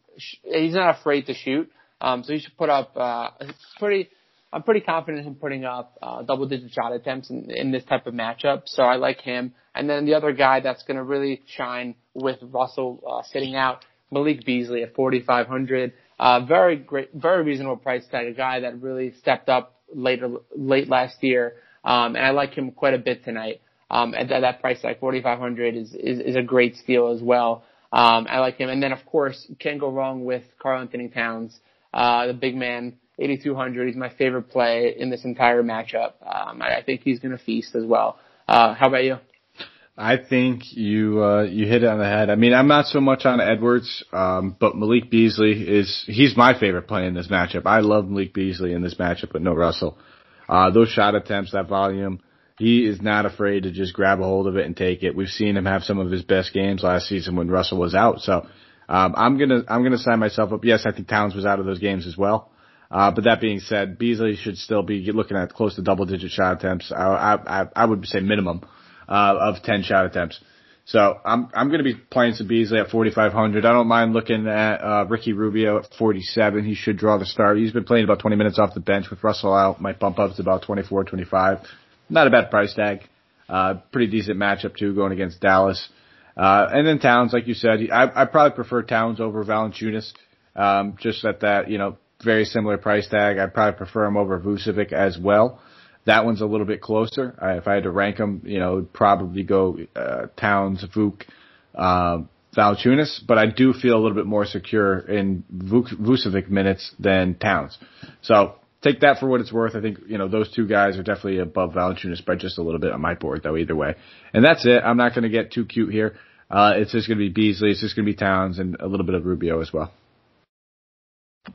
he's not afraid to shoot. Um, so he should put up uh, pretty. I'm pretty confident in putting up uh, double digit shot attempts in, in this type of matchup. So I like him. And then the other guy that's going to really shine with Russell uh, sitting out Malik Beasley at 4,500. Uh, very great, very reasonable price tag. A guy that really stepped up later, late last year. Um, and I like him quite a bit tonight. Um, at that, that price tag, 4,500 is, is, is a great steal as well. Um, I like him. And then of course, can't go wrong with Karl-Anthony Towns, uh, the big man, 8,200. He's my favorite play in this entire matchup. Um, I, I think he's going to feast as well. Uh, how about you? I think you uh, you hit it on the head. I mean, I'm not so much on Edwards, um, but Malik Beasley is he's my favorite play in this matchup. I love Malik Beasley in this matchup, but no Russell. Uh, those shot attempts, that volume, he is not afraid to just grab a hold of it and take it. We've seen him have some of his best games last season when Russell was out. So um, I'm gonna I'm gonna sign myself up. Yes, I think Towns was out of those games as well. Uh, but that being said, Beasley should still be looking at close to double digit shot attempts. I, I, I would say minimum uh, of 10 shot attempts. So I'm I'm going to be playing some Beasley at 4,500. I don't mind looking at uh, Ricky Rubio at 47. He should draw the start. He's been playing about 20 minutes off the bench with Russell out. Might bump up to about 24, 25. Not a bad price tag. Uh, pretty decent matchup too, going against Dallas. Uh, and then Towns, like you said, I, I probably prefer Towns over Valanciunas. Um, just at that, you know, very similar price tag. I'd probably prefer him over Vucevic as well. That one's a little bit closer. I, if I had to rank them, you know, probably go uh, Towns, Vuk, uh, but I do feel a little bit more secure in Vuk, Vucevic minutes than Towns. So take that for what it's worth. I think, you know, those two guys are definitely above Valanciunas by just a little bit on my board though, either way. And that's it. I'm not going to get too cute here. Uh, it's just going to be Beasley. It's just going to be Towns and a little bit of Rubio as well.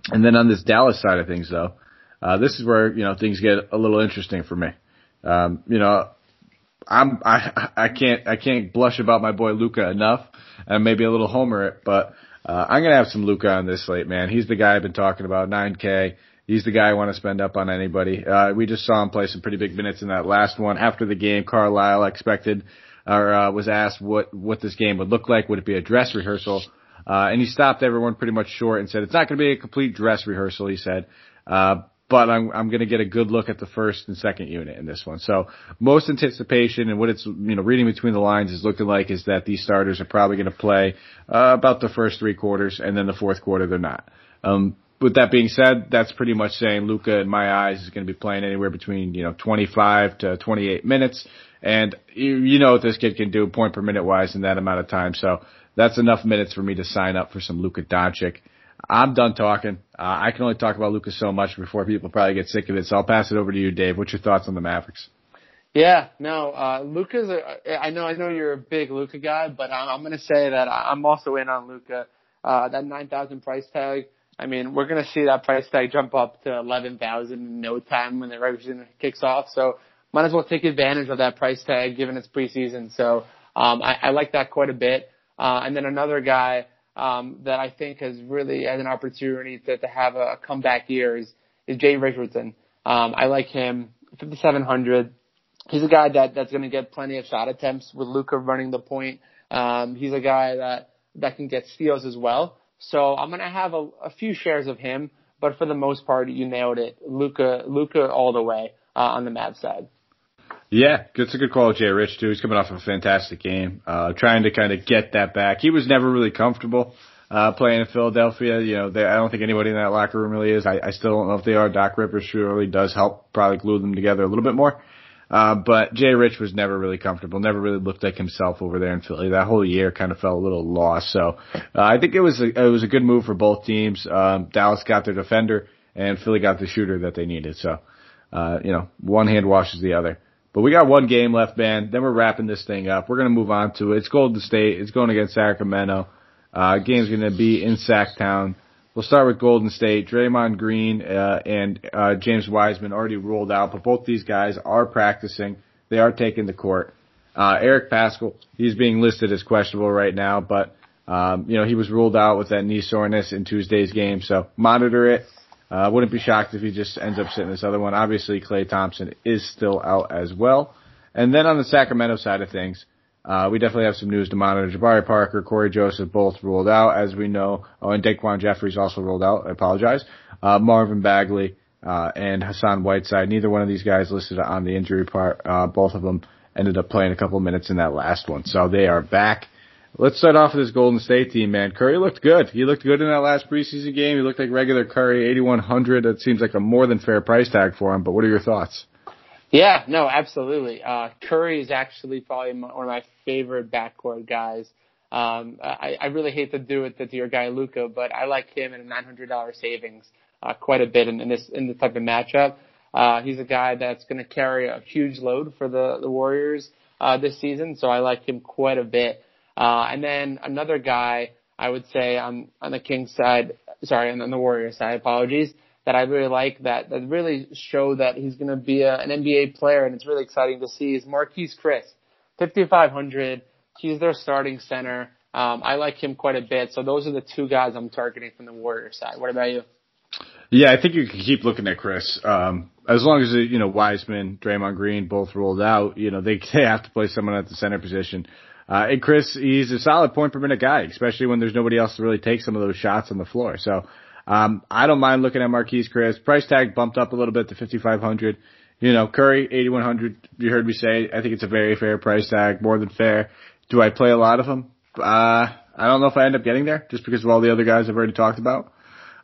And then on this Dallas side of things though, uh, this is where, you know, things get a little interesting for me. Um, you know, I'm, I, I can't, I can't blush about my boy Luka enough and maybe a little homer it, but, uh, I'm to have some Luka on this slate, man. He's the guy I've been talking about, 9K. He's the guy I want to spend up on anybody. Uh, we just saw him play some pretty big minutes in that last one. After the game, Carlisle expected, or, uh, was asked what, what this game would look like. Would it be a dress rehearsal? Uh, and he stopped everyone pretty much short and said, it's not going to be a complete dress rehearsal, he said. Uh, but I'm I'm going to get a good look at the first and second unit in this one. So most anticipation and what it's you know reading between the lines is looking like is that these starters are probably going to play uh, about the first three quarters and then the fourth quarter they're not. Um, with that being said, that's pretty much saying Luka, in my eyes, is going to be playing anywhere between you know 25 to 28 minutes, and you, you know what this kid can do point per minute wise in that amount of time. So that's enough minutes for me to sign up for some Luka Doncic. I'm done talking. Uh, I can only talk about Lucas so much before people probably get sick of it. So I'll pass it over to you, Dave. What's your thoughts on the Mavericks? Yeah, no, uh, Luka's. A, I know, I know you're a big Luka guy, but I'm, I'm going to say that I'm also in on Luka. Uh, that nine thousand price tag. I mean, we're going to see that price tag jump up to eleven thousand in no time when the regular season kicks off. So might as well take advantage of that price tag given it's preseason. So um, I, I like that quite a bit. Uh, and then another guy um, that I think has really had an opportunity to, to have a, comeback year is, is Jay Richardson. Um, I like him, 5,700. He's a guy that, that's going to get plenty of shot attempts with Luka running the point. Um, he's a guy that, that can get steals as well. So I'm going to have a, a few shares of him, but for the most part, you nailed it. Luka, Luka all the way, uh, on the Mavs side. Yeah, it's a good call, Jay Rich too. He's coming off a fantastic game, uh, trying to kind of get that back. He was never really comfortable uh, playing in Philadelphia. You know, they, I don't think anybody in that locker room really is. I, I still don't know if they are. Doc Rivers surely does help probably glue them together a little bit more. Uh, but Jay Rich was never really comfortable, never really looked like himself over there in Philly. That whole year kind of felt a little lost. So, uh, I think it was a, it was a good move for both teams. Um, Dallas got their defender and Philly got the shooter that they needed. So, uh, you know, one hand washes the other. But we got one game left, man. Then we're wrapping this thing up. We're going to move on to it. It's Golden State. It's going against Sacramento. Uh, game's going to be in Sacktown. We'll start with Golden State. Draymond Green uh, and uh, James Wiseman already ruled out, but both these guys are practicing. They are taking the court. Uh, Eric Paschall, he's being listed as questionable right now, but um, you know he was ruled out with that knee soreness in Tuesday's game, so monitor it. Uh, wouldn't be shocked if he just ends up sitting this other one. Obviously, Klay Thompson is still out as well. And then on the Sacramento side of things, uh, we definitely have some news to monitor. Jabari Parker, Cory Joseph both ruled out, as we know. Oh, and DaQuan Jeffries also ruled out. I apologize. Uh, Marvin Bagley, uh, and Hassan Whiteside. Neither one of these guys listed on the injury part. Uh, both of them ended up playing a couple minutes in that last one. So they are back. Let's start off with this Golden State team, man. Curry looked good. He looked good in that last preseason game. He looked like regular Curry, 8100. It seems like a more than fair price tag for him, but what are your thoughts? Yeah, no, absolutely. Uh, Curry is actually probably one of my favorite backcourt guys. Um, I, I really hate to do it to your guy Luka, but I like him at a $900 savings uh, quite a bit in, in this in this type of matchup. Uh, he's a guy that's going to carry a huge load for the the Warriors uh, this season, so I like him quite a bit. Uh, and then another guy, I would say on on the Kings side, sorry, on the Warriors side, apologies, that I really like that that really show that he's going to be a, an NBA player, and it's really exciting to see is Marquese Chriss, 5500. He's their starting center. Um, I like him quite a bit. So those are the two guys I'm targeting from the Warriors side. What about you? Yeah, I think you can keep looking at Chriss. Um, as long as you know Wiseman, Draymond Green both rolled out, you know they they have to play someone at the center position. Uh, and Chriss, he's a solid point per minute guy, especially when there's nobody else to really take some of those shots on the floor. So, um, I don't mind looking at Marquese Chriss. Price tag bumped up a little bit to 5,500. You know, Curry, 8,100. You heard me say, I think it's a very fair price tag, more than fair. Do I play a lot of them? Uh, I don't know if I end up getting there just because of all the other guys I've already talked about.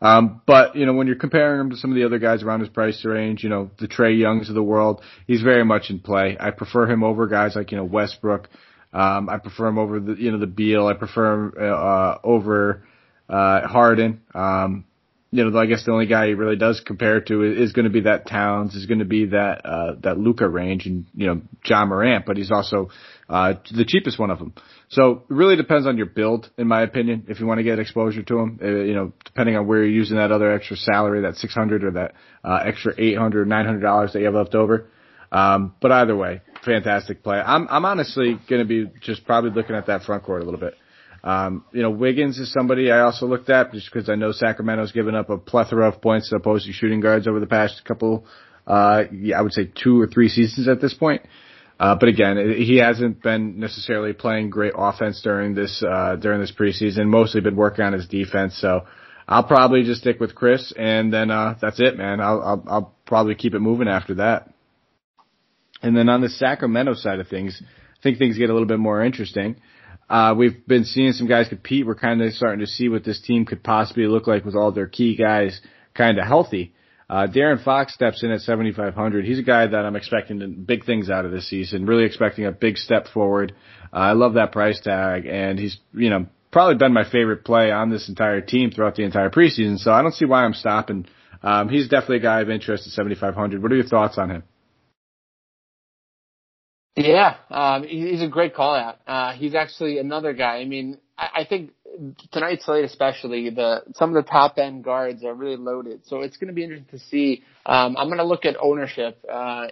Um, but you know, when you're comparing him to some of the other guys around his price range, you know, the Trae Youngs of the world, he's very much in play. I prefer him over guys like you know Westbrook. Um, I prefer him over the you know the Beal. I prefer him uh, over uh, Harden. Um, you know, I guess the only guy he really does compare to is, is going to be that Towns, is going to be that uh, that Luka range, and you know Ja Morant, but he's also uh, the cheapest one of them. So it really depends on your build, in my opinion. If you want to get exposure to him, uh, you know, depending on where you're using that other extra salary, that 600 or that uh, extra 800, 900 dollars that you have left over. Um, but either way, fantastic play. I'm I'm honestly going to be just probably looking at that front court a little bit. Um, you know, Wiggins is somebody I also looked at just because I know Sacramento's given up a plethora of points to opposing shooting guards over the past couple, uh, yeah, I would say two or three seasons at this point. Uh, but again, he hasn't been necessarily playing great offense during this, uh, during this preseason, mostly been working on his defense. So I'll probably just stick with Chriss and then, uh, that's it, man. I'll, I'll, I'll probably keep it moving after that. And then on the Sacramento side of things, I think things get a little bit more interesting. Uh, we've been seeing some guys compete. We're kind of starting to see what this team could possibly look like with all their key guys kind of healthy. Uh, De'Aaron Fox steps in at 7,500. He's a guy that I'm expecting big things out of this season. Really expecting a big step forward. Uh, I love that price tag, and he's you know probably been my favorite play on this entire team throughout the entire preseason. So I don't see why I'm stopping. Um, he's definitely a guy of interest at 7,500. What are your thoughts on him? Yeah, um, he's a great call out. Uh, he's actually another guy. I mean, I, I think tonight's slate especially the some of the top end guards are really loaded. So it's going to be interesting to see. Um, I'm going to look at ownership uh,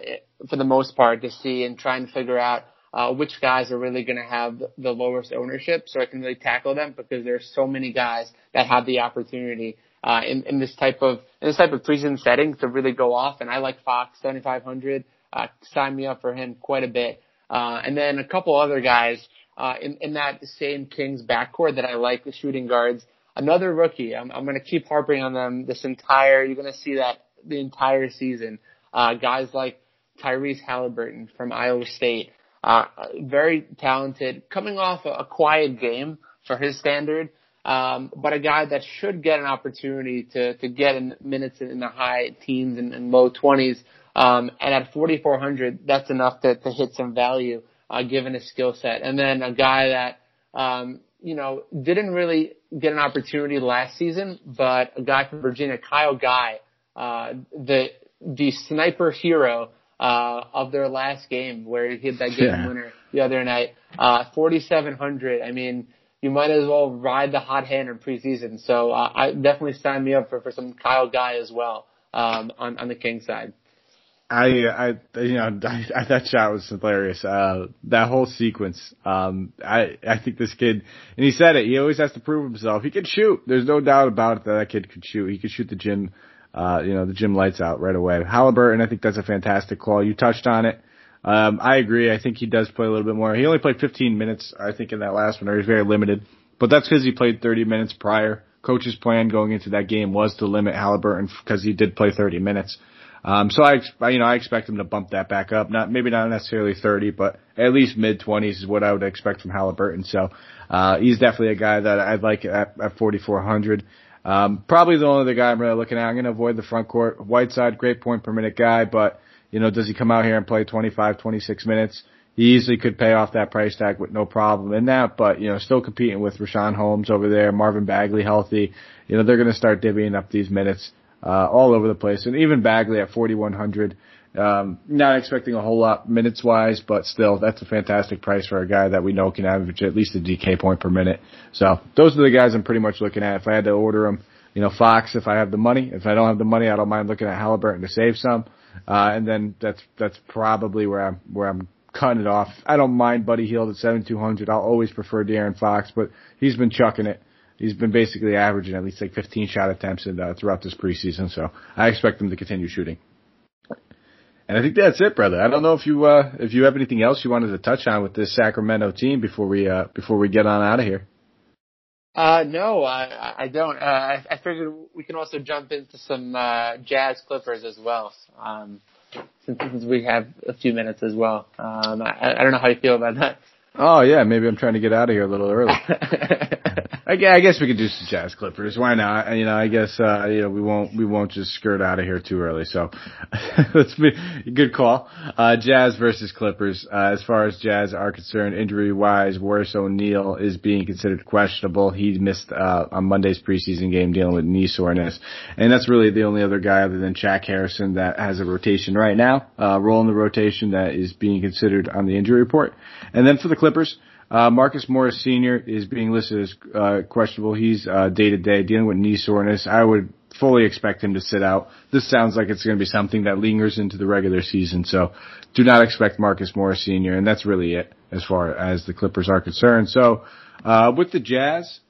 for the most part to see and try and figure out uh, which guys are really going to have the lowest ownership, so I can really tackle them because there's so many guys that have the opportunity uh, in, in this type of in this type of preseason setting to really go off. And I like Fox 7500. Uh, sign me up for him quite a bit. Uh, and then a couple other guys uh, in, in that same Kings backcourt that I like, the shooting guards. Another rookie. I'm, I'm going to keep harping on them this entire. You're going to see that the entire season. Uh, guys like Tyrese Halliburton from Iowa State, uh, very talented, coming off a, a quiet game for his standard, um, but a guy that should get an opportunity to to get in minutes in the high teens and, and low twenties. Um, and at 4,400, that's enough to, to hit some value uh, given his skill set. And then a guy that, um, you know, didn't really get an opportunity last season, but a guy from Virginia, Kyle Guy, uh, the, the sniper hero, uh, of their last game where he hit that game yeah. winner the other night. Uh, 4,700. I mean, you might as well ride the hot hand in preseason. So, uh, I definitely sign me up for, for some Kyle Guy as well, um, on, on the King side. I, I, you know, I, that shot was hilarious. Uh, that whole sequence. Um, I, I think this kid, and he said it. He always has to prove himself. He can shoot. There's no doubt about it that that kid could shoot. He could shoot the gym, uh, you know, the gym lights out right away. Halliburton, I think that's a fantastic call. You touched on it. Um, I agree. I think he does play a little bit more. He only played 15 minutes, I think, in that last one, or he's very limited. But that's because he played 30 minutes prior. Coach's plan going into that game was to limit Halliburton because he did play 30 minutes. Um, so I, you know, I expect him to bump that back up. Not maybe not necessarily 30, but at least mid 20s is what I would expect from Halliburton. So uh, he's definitely a guy that I'd like at, at 4,400. Um, probably the only other guy I'm really looking at. I'm going to avoid the front court. Whiteside, great point per minute guy, but you know, does he come out here and play 25, 26 minutes? He easily could pay off that price tag with no problem in that, but you know, still competing with Richaun Holmes over there, Marvin Bagley healthy. You know, they're going to start divvying up these minutes uh, all over the place, and even Bagley at 4100. Um, not expecting a whole lot minutes wise, but still, that's a fantastic price for a guy that we know can average at least a DK point per minute. So those are the guys I'm pretty much looking at. If I had to order them, you know, Fox, if I have the money. If I don't have the money, I don't mind looking at Halliburton to save some. Uh, and then that's, that's probably where I'm, where I'm cutting it off. I don't mind Buddy Hield at 7,200. I'll always prefer De'Aaron Fox, but he's been chucking it. He's been basically averaging at least like 15 shot attempts in, uh, throughout this preseason, so I expect him to continue shooting. And I think that's it, brother. I don't know if you uh, if you have anything else you wanted to touch on with this Sacramento team before we uh, before we get on out of here. Uh, no, I, I don't. Uh, I, I figured we can also jump into some uh, Jazz Clippers as well, um, since, since we have a few minutes as well. Um, I, I don't know how you feel about that. Oh yeah, maybe I'm trying to get out of here a little early. I guess we could do some Jazz Clippers. Why not? You know, I guess uh, you know we won't we won't just skirt out of here too early. So let's be good call. Uh, Jazz versus Clippers. Uh, as far as Jazz are concerned, injury wise, Royce O'Neale is being considered questionable. He missed uh, on Monday's preseason game dealing with knee soreness, and that's really the only other guy other than Shaq Harrison that has a rotation right now, uh, role in the rotation that is being considered on the injury report. And then for the Clippers. Uh, Marcus Morris Sr. is being listed as uh, questionable. He's day to day dealing with knee soreness. I would fully expect him to sit out. This sounds like it's going to be something that lingers into the regular season. So do not expect Marcus Morris Sr. And that's really it as far as the Clippers are concerned. So, uh, with the Jazz,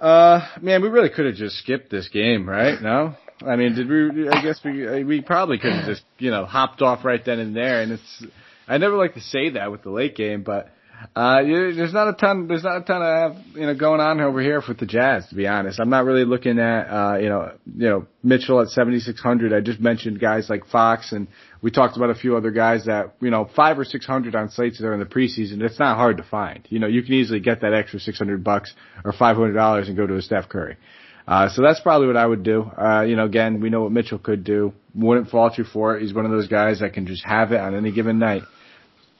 uh, man, we really could have just skipped this game, right? No? I mean, did we, I guess we, we probably could have just, you know, hopped off right then and there. And it's, I never like to say that with the late game, but uh, there's not a ton, there's not a ton of, you know, going on over here with the Jazz, to be honest. I'm not really looking at, uh, you know, you know, Mitchell at 7,600. I just mentioned guys like Fox and we talked about a few other guys that, you know, five or 600 on slates in the preseason. It's not hard to find. You know, you can easily get that extra 600 bucks or $500 and go to a Steph Curry. Uh, so that's probably what I would do. Uh, you know, again, we know what Mitchell could do. Wouldn't fault you for it. He's one of those guys that can just have it on any given night.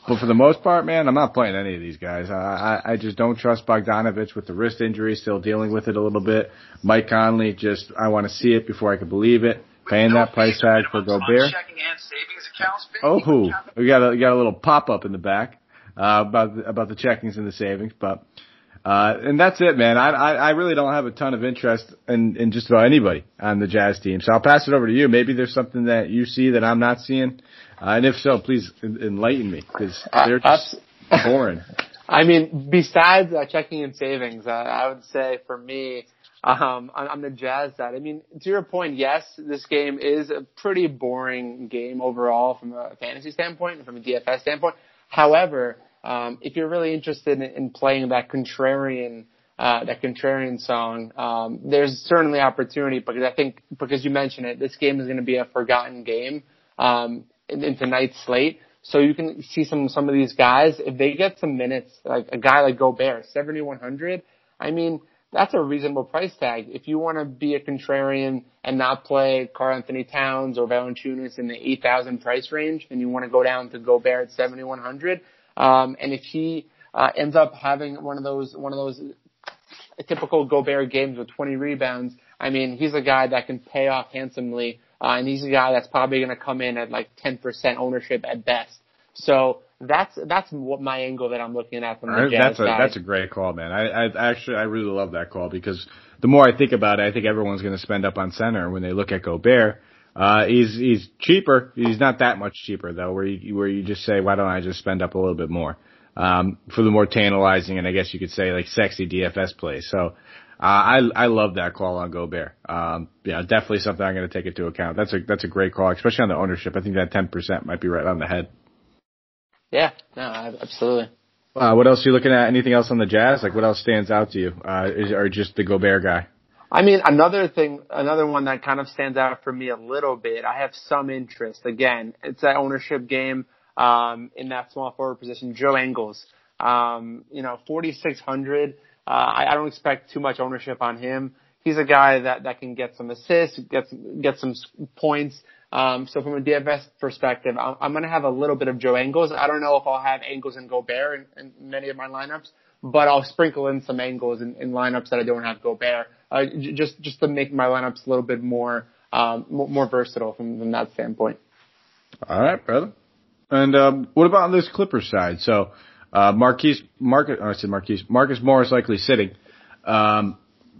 But for the most part, man, I'm not playing any of these guys. I, I, I just don't trust Bogdanovic with the wrist injury, still dealing with it a little bit. Mike Conley, just, I want to see it before I can believe it. Paying that price tag for Gobert. Oh, who? We got a, we got a little pop up in the back, uh, about, the, about the checkings and the savings, but, uh, and that's it, man. I, I, I really don't have a ton of interest in, in just about anybody on the Jazz team. So I'll pass it over to you. Maybe there's something that you see that I'm not seeing. Uh, and if so, please enlighten me because they're just boring. I mean, besides uh, checking and savings, uh, I would say for me, um, on, on the Jazz side, I mean, to your point, yes, this game is a pretty boring game overall from a fantasy standpoint and from a DFS standpoint. However, um, if you're really interested in, in playing that contrarian uh, that contrarian song, um, there's certainly opportunity because I think because you mentioned it, this game is going to be a forgotten game. Um, in, tonight's slate. So you can see some some of these guys if they get some minutes, like a guy like Gobert, seventy one hundred. I mean, that's a reasonable price tag. If you want to be a contrarian and not play Karl-Anthony Towns or Valanciunas in the eight thousand price range, and you want to go down to Gobert at seventy one hundred, um, and if he uh, ends up having one of those one of those typical Gobert games with 20 rebounds, I mean, he's a guy that can pay off handsomely uh, and he's a guy that's probably going to come in at like 10% ownership at best. So that's that's what my angle that I'm looking at from the Jazz That's a side. that's a great call, man. I, I actually I really love that call because the more I think about it, I think everyone's going to spend up on center when they look at Gobert. Uh, he's he's cheaper. He's not that much cheaper though. Where you where you just say, why don't I just spend up a little bit more um, for the more tantalizing and I guess you could say like sexy DFS plays. So uh, I I love that call on Gobert. Um, yeah, definitely something I'm going to take into account. That's a that's a great call, especially on the ownership. I think that 10% might be right on the head. Yeah, no, absolutely. Uh, what else are you looking at? Anything else on the Jazz? Like what else stands out to you? Uh, is, or just the Gobert guy? I mean, another thing, another one that kind of stands out for me a little bit. I have some interest. Again, it's that ownership game um, in that small forward position. Joe Ingles, um, you know, 4,600. Uh, I, I don't expect too much ownership on him. He's a guy that that can get some assists, get get some points. Um, so from a DFS perspective, I'm, I'm going to have a little bit of Joe Ingles. I don't know if I'll have Ingles and Gobert in, in many of my lineups, but I'll sprinkle in some Ingles in, in lineups that I don't have Gobert, uh, just just to make my lineups a little bit more um, more, more versatile from, from that standpoint. All right, brother. And um, what about on this Clippers side? So uh, Marquise, Marcus, oh, I said Marquise, Marcus Morris likely sitting. Um,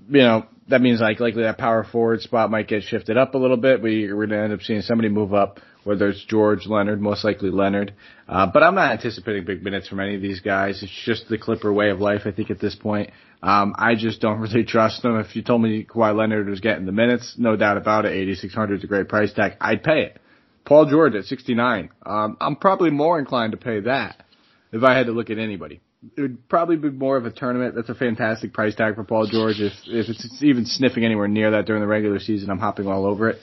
you know, that means like likely that power forward spot might get shifted up a little bit. We, we're going to end up seeing somebody move up, whether it's George Leonard, most likely Leonard. Uh, but I'm not anticipating big minutes from any of these guys. It's just the Clipper way of life, I think, at this point. Um, I just don't really trust them. If you told me Kawhi Leonard was getting the minutes, no doubt about it, 8,600 is a great price tag. I'd pay it. Paul George at 69. Um, I'm probably more inclined to pay that if I had to look at anybody it would probably be more of a tournament. That's a fantastic price tag for Paul George. If if it's even sniffing anywhere near that during the regular season, I'm hopping all over it.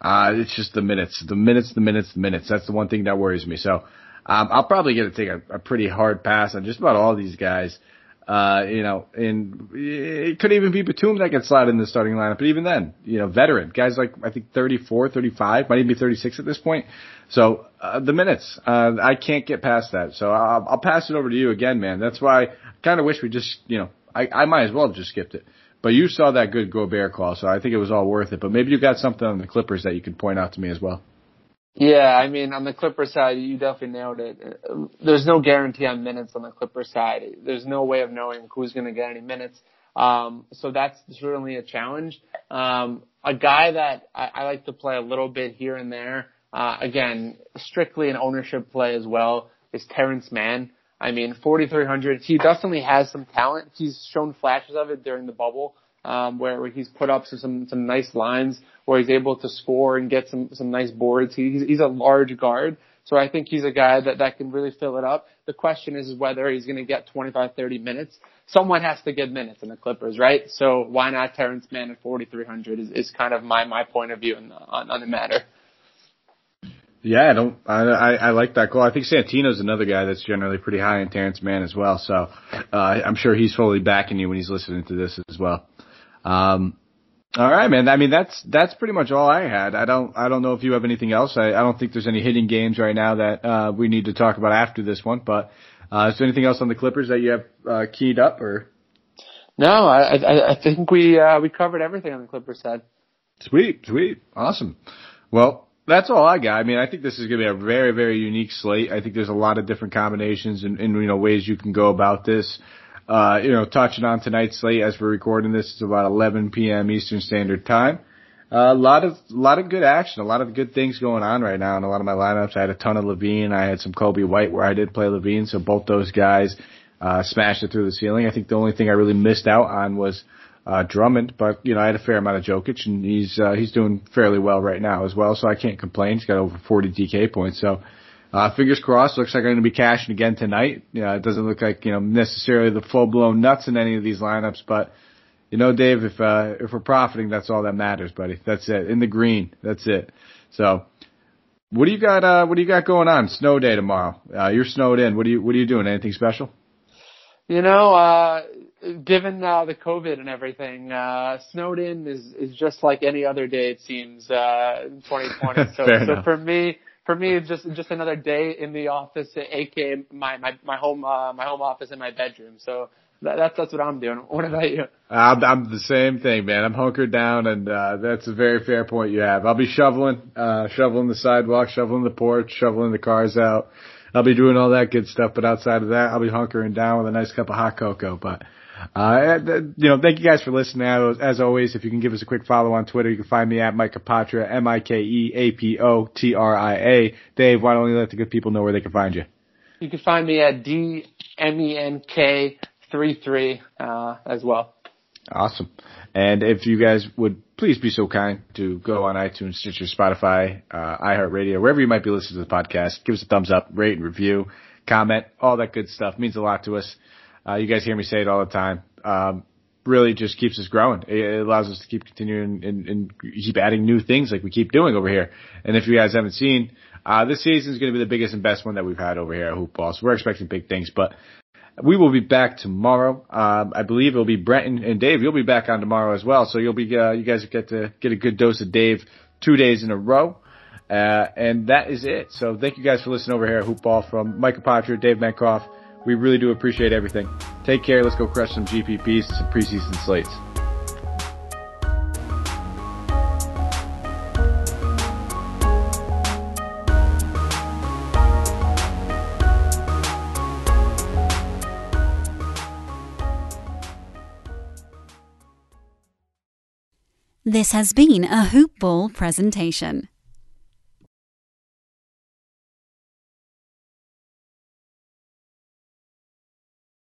Uh, it's just the minutes, the minutes, the minutes, the minutes. That's the one thing that worries me. So, um, I'll probably get to take a, a pretty hard pass on just about all these guys. Uh, you know, and it could even be Batum that gets slide in the starting lineup. But even then, you know, veteran guys like I think 34, 35, might even be 36 at this point. So uh, the minutes, uh, I can't get past that. So I'll, I'll pass it over to you again, man. That's why I kind of wish we just, you know, I, I might as well have just skipped it. But you saw that good Gobert call, so I think it was all worth it. But maybe you got something on the Clippers that you can point out to me as well. Yeah, I mean, on the Clipper side, you definitely nailed it. There's no guarantee on minutes on the Clipper side. There's no way of knowing who's going to get any minutes. Um, so that's certainly a challenge. Um, a guy that I, I like to play a little bit here and there, uh, again, strictly an ownership play as well, is Terrence Mann. I mean, 4,300. He definitely has some talent. He's shown flashes of it during the bubble um, where, where he's put up some some nice lines where he's able to score and get some some nice boards. He, he's he's a large guard, so I think he's a guy that that can really fill it up. The question is whether he's going to get 25, 30 minutes. Someone has to get minutes in the Clippers, right? So why not Terrence Mann at 4,300 is, is kind of my my point of view on on the matter. Yeah, I don't. I, I I like that call. I think Santino's another guy that's generally pretty high in Terrence Mann as well. So uh, I'm sure he's fully backing you when he's listening to this as well. Um, all right, man. I mean, that's that's pretty much all I had. I don't I don't know if you have anything else. I, I don't think there's any hitting games right now that uh, we need to talk about after this one. But uh, is there anything else on the Clippers that you have uh, keyed up or? No, I I, I think we uh, we covered everything on the Clippers side. Sweet, sweet, awesome. Well, that's all I got. I mean, I think this is going to be a very, very unique slate. I think there's a lot of different combinations and, and you know ways you can go about this. Uh, you know, touching on tonight's slate as we're recording this, it's about 11 p.m. Eastern Standard Time. Uh, a lot of, a lot of good action, a lot of good things going on right now in a lot of my lineups. I had a ton of LaVine. I had some Coby White where I did play LaVine, So both those guys, uh, smashed it through the ceiling. I think the only thing I really missed out on was, uh, Drummond, but you know, I had a fair amount of Jokic and he's, uh, he's doing fairly well right now as well. So I can't complain. He's got over 40 DK points. So, uh, fingers crossed. Looks like I'm going to be cashing again tonight. Yeah, it doesn't look like you know necessarily the full blown nuts in any of these lineups, but you know, Dave, if uh, if we're profiting, that's all that matters, buddy. That's it. In the green. That's it. So, what do you got? Uh, what do you got going on? Snow day tomorrow. Uh, you're snowed in. What are you What are you doing? Anything special? You know, uh, given uh, the COVID and everything, uh, snowed in is is just like any other day. It seems uh, in 2020. So, so for me for me, it's just just another day in the office, aka my my my home uh, my home office in my bedroom. So that, that's that's what I'm doing. What about you? I'm, I'm the same thing, man. I'm hunkered down, and uh, that's a very fair point you have. I'll be shoveling, uh, shoveling the sidewalk, shoveling the porch, shoveling the cars out. I'll be doing all that good stuff, but outside of that, I'll be hunkering down with a nice cup of hot cocoa. But uh, you know, thank you guys for listening. As always, if you can give us a quick follow on Twitter, you can find me at Mike Apotria, M-I-K-E-A-P-O-T-R-I-A. Dave, why don't you let the good people know where they can find you? You can find me at D-M-E-N-K-33, uh, as well. Awesome. And if you guys would please be so kind to go on iTunes, Stitcher, Spotify, uh, iHeartRadio, wherever you might be listening to the podcast, give us a thumbs up, rate and review, comment, all that good stuff. Means a lot to us. Uh, you guys hear me say it all the time. Um, really just keeps us growing. It allows us to keep continuing and, and keep adding new things like we keep doing over here. And if you guys haven't seen, uh, this season is going to be the biggest and best one that we've had over here at Hoop Ball. So we're expecting big things, but we will be back tomorrow. Um, I believe it'll be Brenton and, Dave. You'll be back on tomorrow as well. So you'll be, uh, you guys get to get a good dose of Dave two days in a row. Uh, and that is it. So thank you guys for listening over here at Hoop Ball from Mike Apotria, Dave Metcalf. We really do appreciate everything. Take care. Let's go crush some GPPs, some preseason slates. This has been a Hoop Ball presentation.